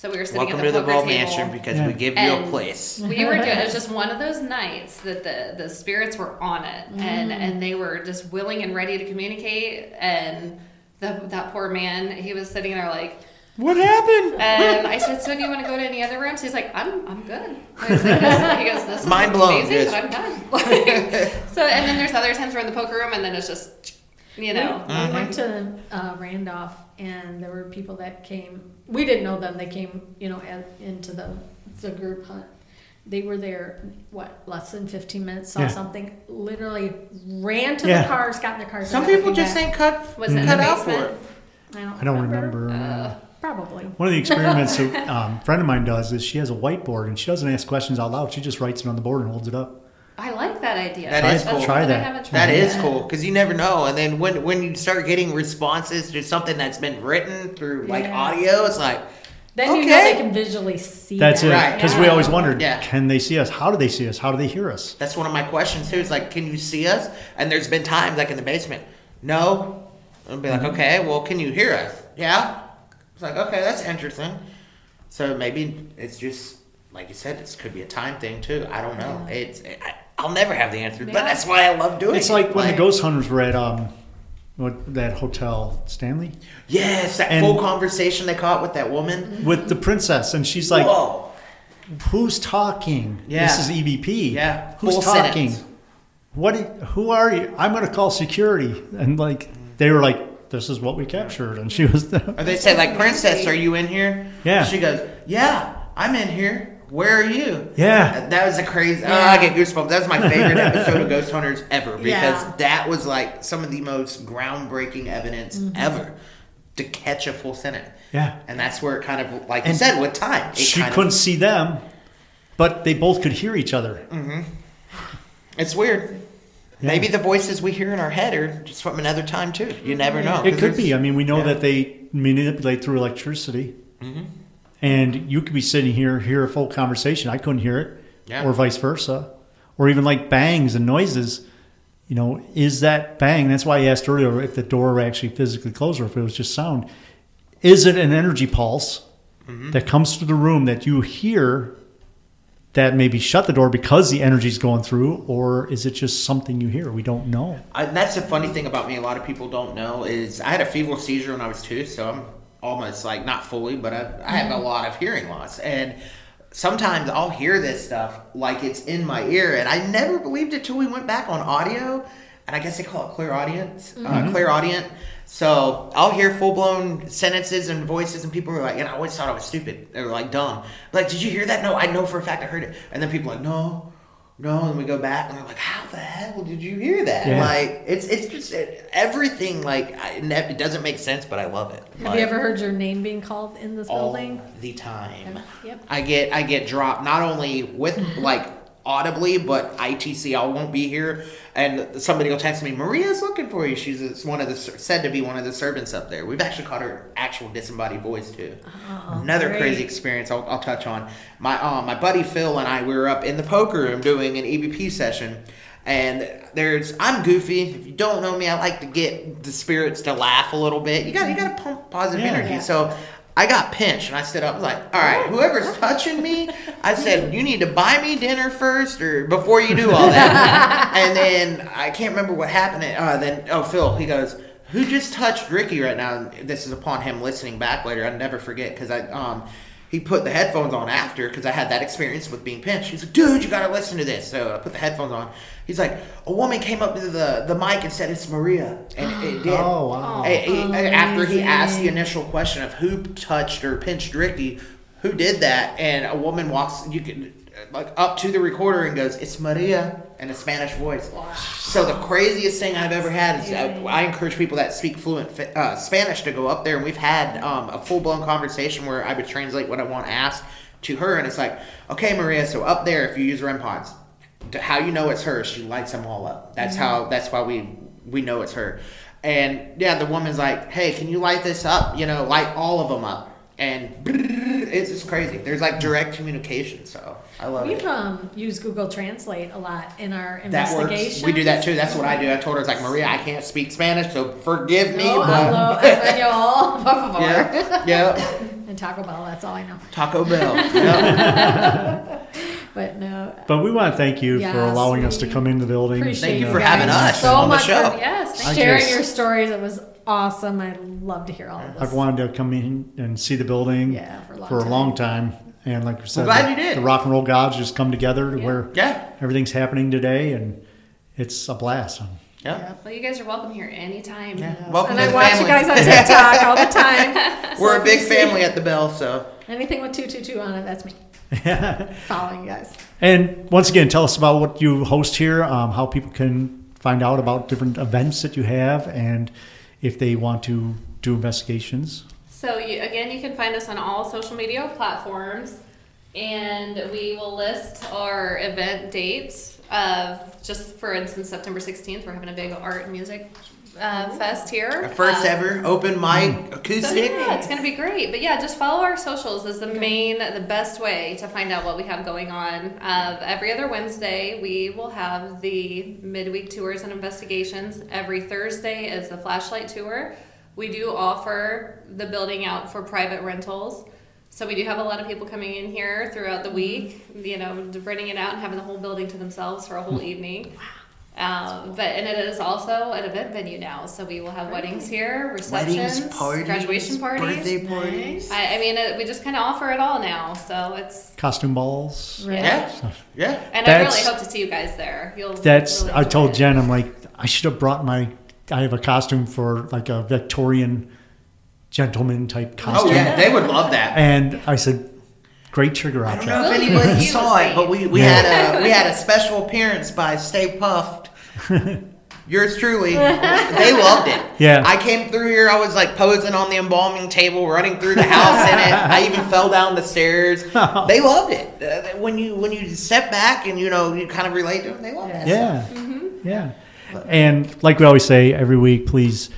So we were sitting Welcome at to the the poker Bell table. Mansion because Yeah. we give you a place. We were doing it was just one of those nights that the the spirits were on it and and they were just willing and ready to communicate and the, that poor man he was sitting there like What happened? and I said so do you want to go to any other rooms he's like I'm I'm good I was like, this, he goes this is Mind blown, amazing yes. but I'm done Like, so and then there's other times we're in the poker room and then it's just you know We, we went to uh, Randolph, and there were people that came. We didn't know them. They came, you know, at, into the the group hunt. They were there, what, less than fifteen minutes. Saw Yeah. something, literally ran to Yeah. the cars, got in their cars. Some people just back. ain't cut, Was it in cut out for it. I don't, I don't remember. uh, Uh, Probably. One of the experiments a um, friend of mine does is she has a whiteboard and she doesn't ask questions out loud. She just writes it on the board and holds it up. I like that idea That Try- is cool. try that. haven't That tried is yet. cool because you never know. And then when when you start getting responses to something that's been written through like Yeah. audio, it's like Then you know they can visually see. That's that. it. Right. Because we always wondered, Yeah. can they see us? How do they see us? How do they hear us? that's one of my questions too. Is like, can you see us? And there's been times like in the basement, no. I'll be like, mm-hmm. okay, well, can you hear us? Yeah. It's like, okay, that's interesting. So maybe it's just like you said, this could be a time thing too. I don't know. It's I, I'll never have the answer, but that's why I love doing It's it. It's like when the ghost hunters were at um, what, that hotel, Stanley, Yes, that And- full conversation they caught with that woman. with the princess, and she's like, Whoa. "Who's talking? Yeah. This is EVP. Yeah, who's full talking? sentence. What? Who are you? I'm going to call security." And like they were like, "This is what we captured," and she was. Or they say like, "Princess, are you in here?" Yeah. She goes, "Yeah, I'm in here. Where are you?" Yeah. Uh, that was a crazy. Oh, I get goosebumps. That was my favorite episode of Ghost Hunters ever because Yeah. that was like some of the most groundbreaking evidence mm-hmm. ever to catch a full sentence. Yeah. And that's where it kind of, like you And said, with time, it she kind couldn't Of, see them, but they both could hear each other. Mm-hmm. it's weird. Yeah. Maybe the voices we hear in our head are just from another time too. You never mm-hmm. know. It could be. I mean, we know yeah. that they manipulate through electricity, Mm-hmm. And you could be sitting here, hear a full conversation. I couldn't hear it, Yeah. or vice versa, or even like bangs and noises. You know, is that bang? That's why I asked earlier if the door actually physically closed or if it was just sound. Is it an energy pulse Mm-hmm. that comes through the room that you hear? That maybe shut the door because the energy's going through, or is it just something you hear? We don't know. I, that's the funny thing about me. A lot of people don't know is I had a febrile seizure when I was two, so I'm almost like not fully, but I, I have a lot of hearing loss, and sometimes I'll hear this stuff like it's in my ear, and I never believed it till we went back on audio, and I guess they call it clairaudience, uh, clairaudience. So I'll hear full blown sentences and voices, and people are like, and I always thought I was stupid. They were like dumb. Like, did you hear that? No, I know for a fact I heard it. And then people are like, no, no, and we go back and we're like, "How the hell did you hear that?" Yeah. Like, it's it's just it, everything. Like, I, it doesn't make sense, but I love it. Have you ever heard your name being called in this all building? the time? Yep. I get I get dropped not only with like audibly, but ITC. I won't be here, and somebody will text me, "Maria's looking for you." She's one of the said to be one of the servants up there. We've actually caught her actual disembodied voice too. Another great. crazy experience I'll, I'll touch on. My uh, my buddy Phil and I we were up in the poker room doing an EVP session. And there's, I'm goofy. If you don't know me, I like to get the spirits to laugh a little bit. You got, you got to pump positive Yeah. energy. So I got pinched, and I stood up. I was like, "All right, whoever's touching me," I said, "You need to buy me dinner first, or before you do all that." and then I can't remember what happened. Uh, then oh, Phil, he goes, "Who just touched Ricky right now?" This is upon him listening back later. I'll never forget because I um he put the headphones on after because I had that experience with being pinched. He's like, dude, you gotta listen to this. So I put the headphones on. He's like, a woman came up to the, the mic and said it's Maria, and it did. Oh, wow. Eh, he- after he asked the initial question of who touched or pinched Ricky, who did that, and a woman walks, you can like up to the recorder and goes, "It's Maria," in a Spanish voice. So the craziest thing I've ever had is uh, I encourage people that speak fluent uh, Spanish to go up there, and we've had um, a full blown conversation where I would translate what I want asked to her, and it's like, "Okay, Maria, so up there, if you use REM pods, how you know it's her she lights them all up. That's how that's why we we know it's her. And yeah the woman's like hey can you light this up? You know light all of them up and it's just crazy there's like direct communication so i love it. We've um, used Google Translate a lot in our that investigations. works we do that too that's what i do i told her it's like maria i can't speak spanish so forgive me No, but hablo español, por favor. yeah yeah And Taco Bell, that's all I know. taco bell yeah. But no, But we want to thank you for Yes, allowing us to come in the building. appreciate Thank you you for having us so on the much show. for Yes, thank sharing just- your stories. It was awesome. I love to hear all of this. I've wanted to come in and see the building Yeah, for a long for a time. long time. And like we said, glad the, you did. the rock and roll gods just come together to Yeah. where yeah everything's happening today, and it's a blast. yeah Well, you guys are welcome here anytime. yeah welcome and to I the watch family you guys on TikTok all the time. We're a big family at the bell so Anything with two two two on it, that's me. Following you guys. And once again, tell us about what you host here, um, how people can find out about different events that you have, and if they want to do investigations. So you, again, you can find us on all social media platforms, and we will list our event dates. Of just for instance, September sixteenth, we're having a big art and music uh, fest here. our first Uh, ever open mic So acoustic yeah, it's gonna be great. But yeah, just follow our socials is the main, the best way to find out what we have going on. Uh, every other Wednesday, we will have the midweek tours and investigations. Every Thursday is the flashlight tour. We do offer the building out for private rentals. So we do have a lot of people coming in here throughout the week, you know, renting it out and having the whole building to themselves for a whole evening. Um, but and it is also an event venue now, so we will have weddings here, receptions, weddings, parties, graduation parties. birthday parties. I, I mean, it, we just kind of offer it all now, so it's Costume balls. Right. Yeah, yeah. and I really hope to see you guys there. You'll. That's really I told it. Jen, I'm like, I should have brought my. I have a costume for like a Victorian gentleman type costume. Oh yeah, they would love that. and I said, great trigger I don't know if anybody saw it, but we, we Yeah. had a we had a special appearance by Stay Puft. Yours truly. They loved it. Yeah. I came through here. I was like posing on the embalming table, running through the house in it. I even fell down the stairs. They loved it. Uh, when you when you step back and you know you kind of relate to them, they love that. Yeah, Mm-hmm. yeah. And like we always say every week, please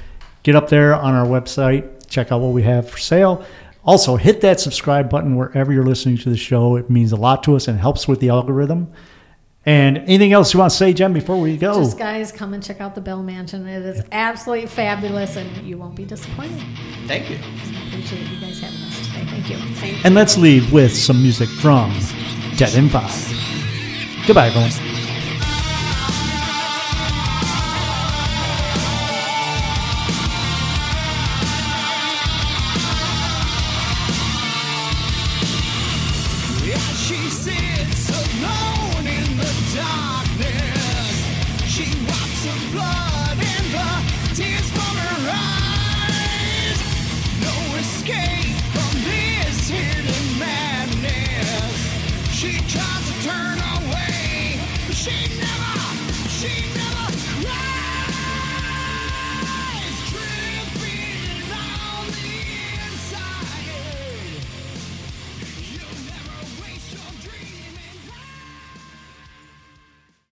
get up there on our website, check out what we have for sale. Also, hit that subscribe button wherever you're listening to the show. It means a lot to us and helps with the algorithm. And anything else you want to say, Jen, before we go? Just guys, come and check out the Bell Mansion. It is absolutely fabulous, and you won't be disappointed. Thank you. Appreciate you guys having us today. Thank you. And let's leave with some music from Dead in Five. Goodbye, everyone.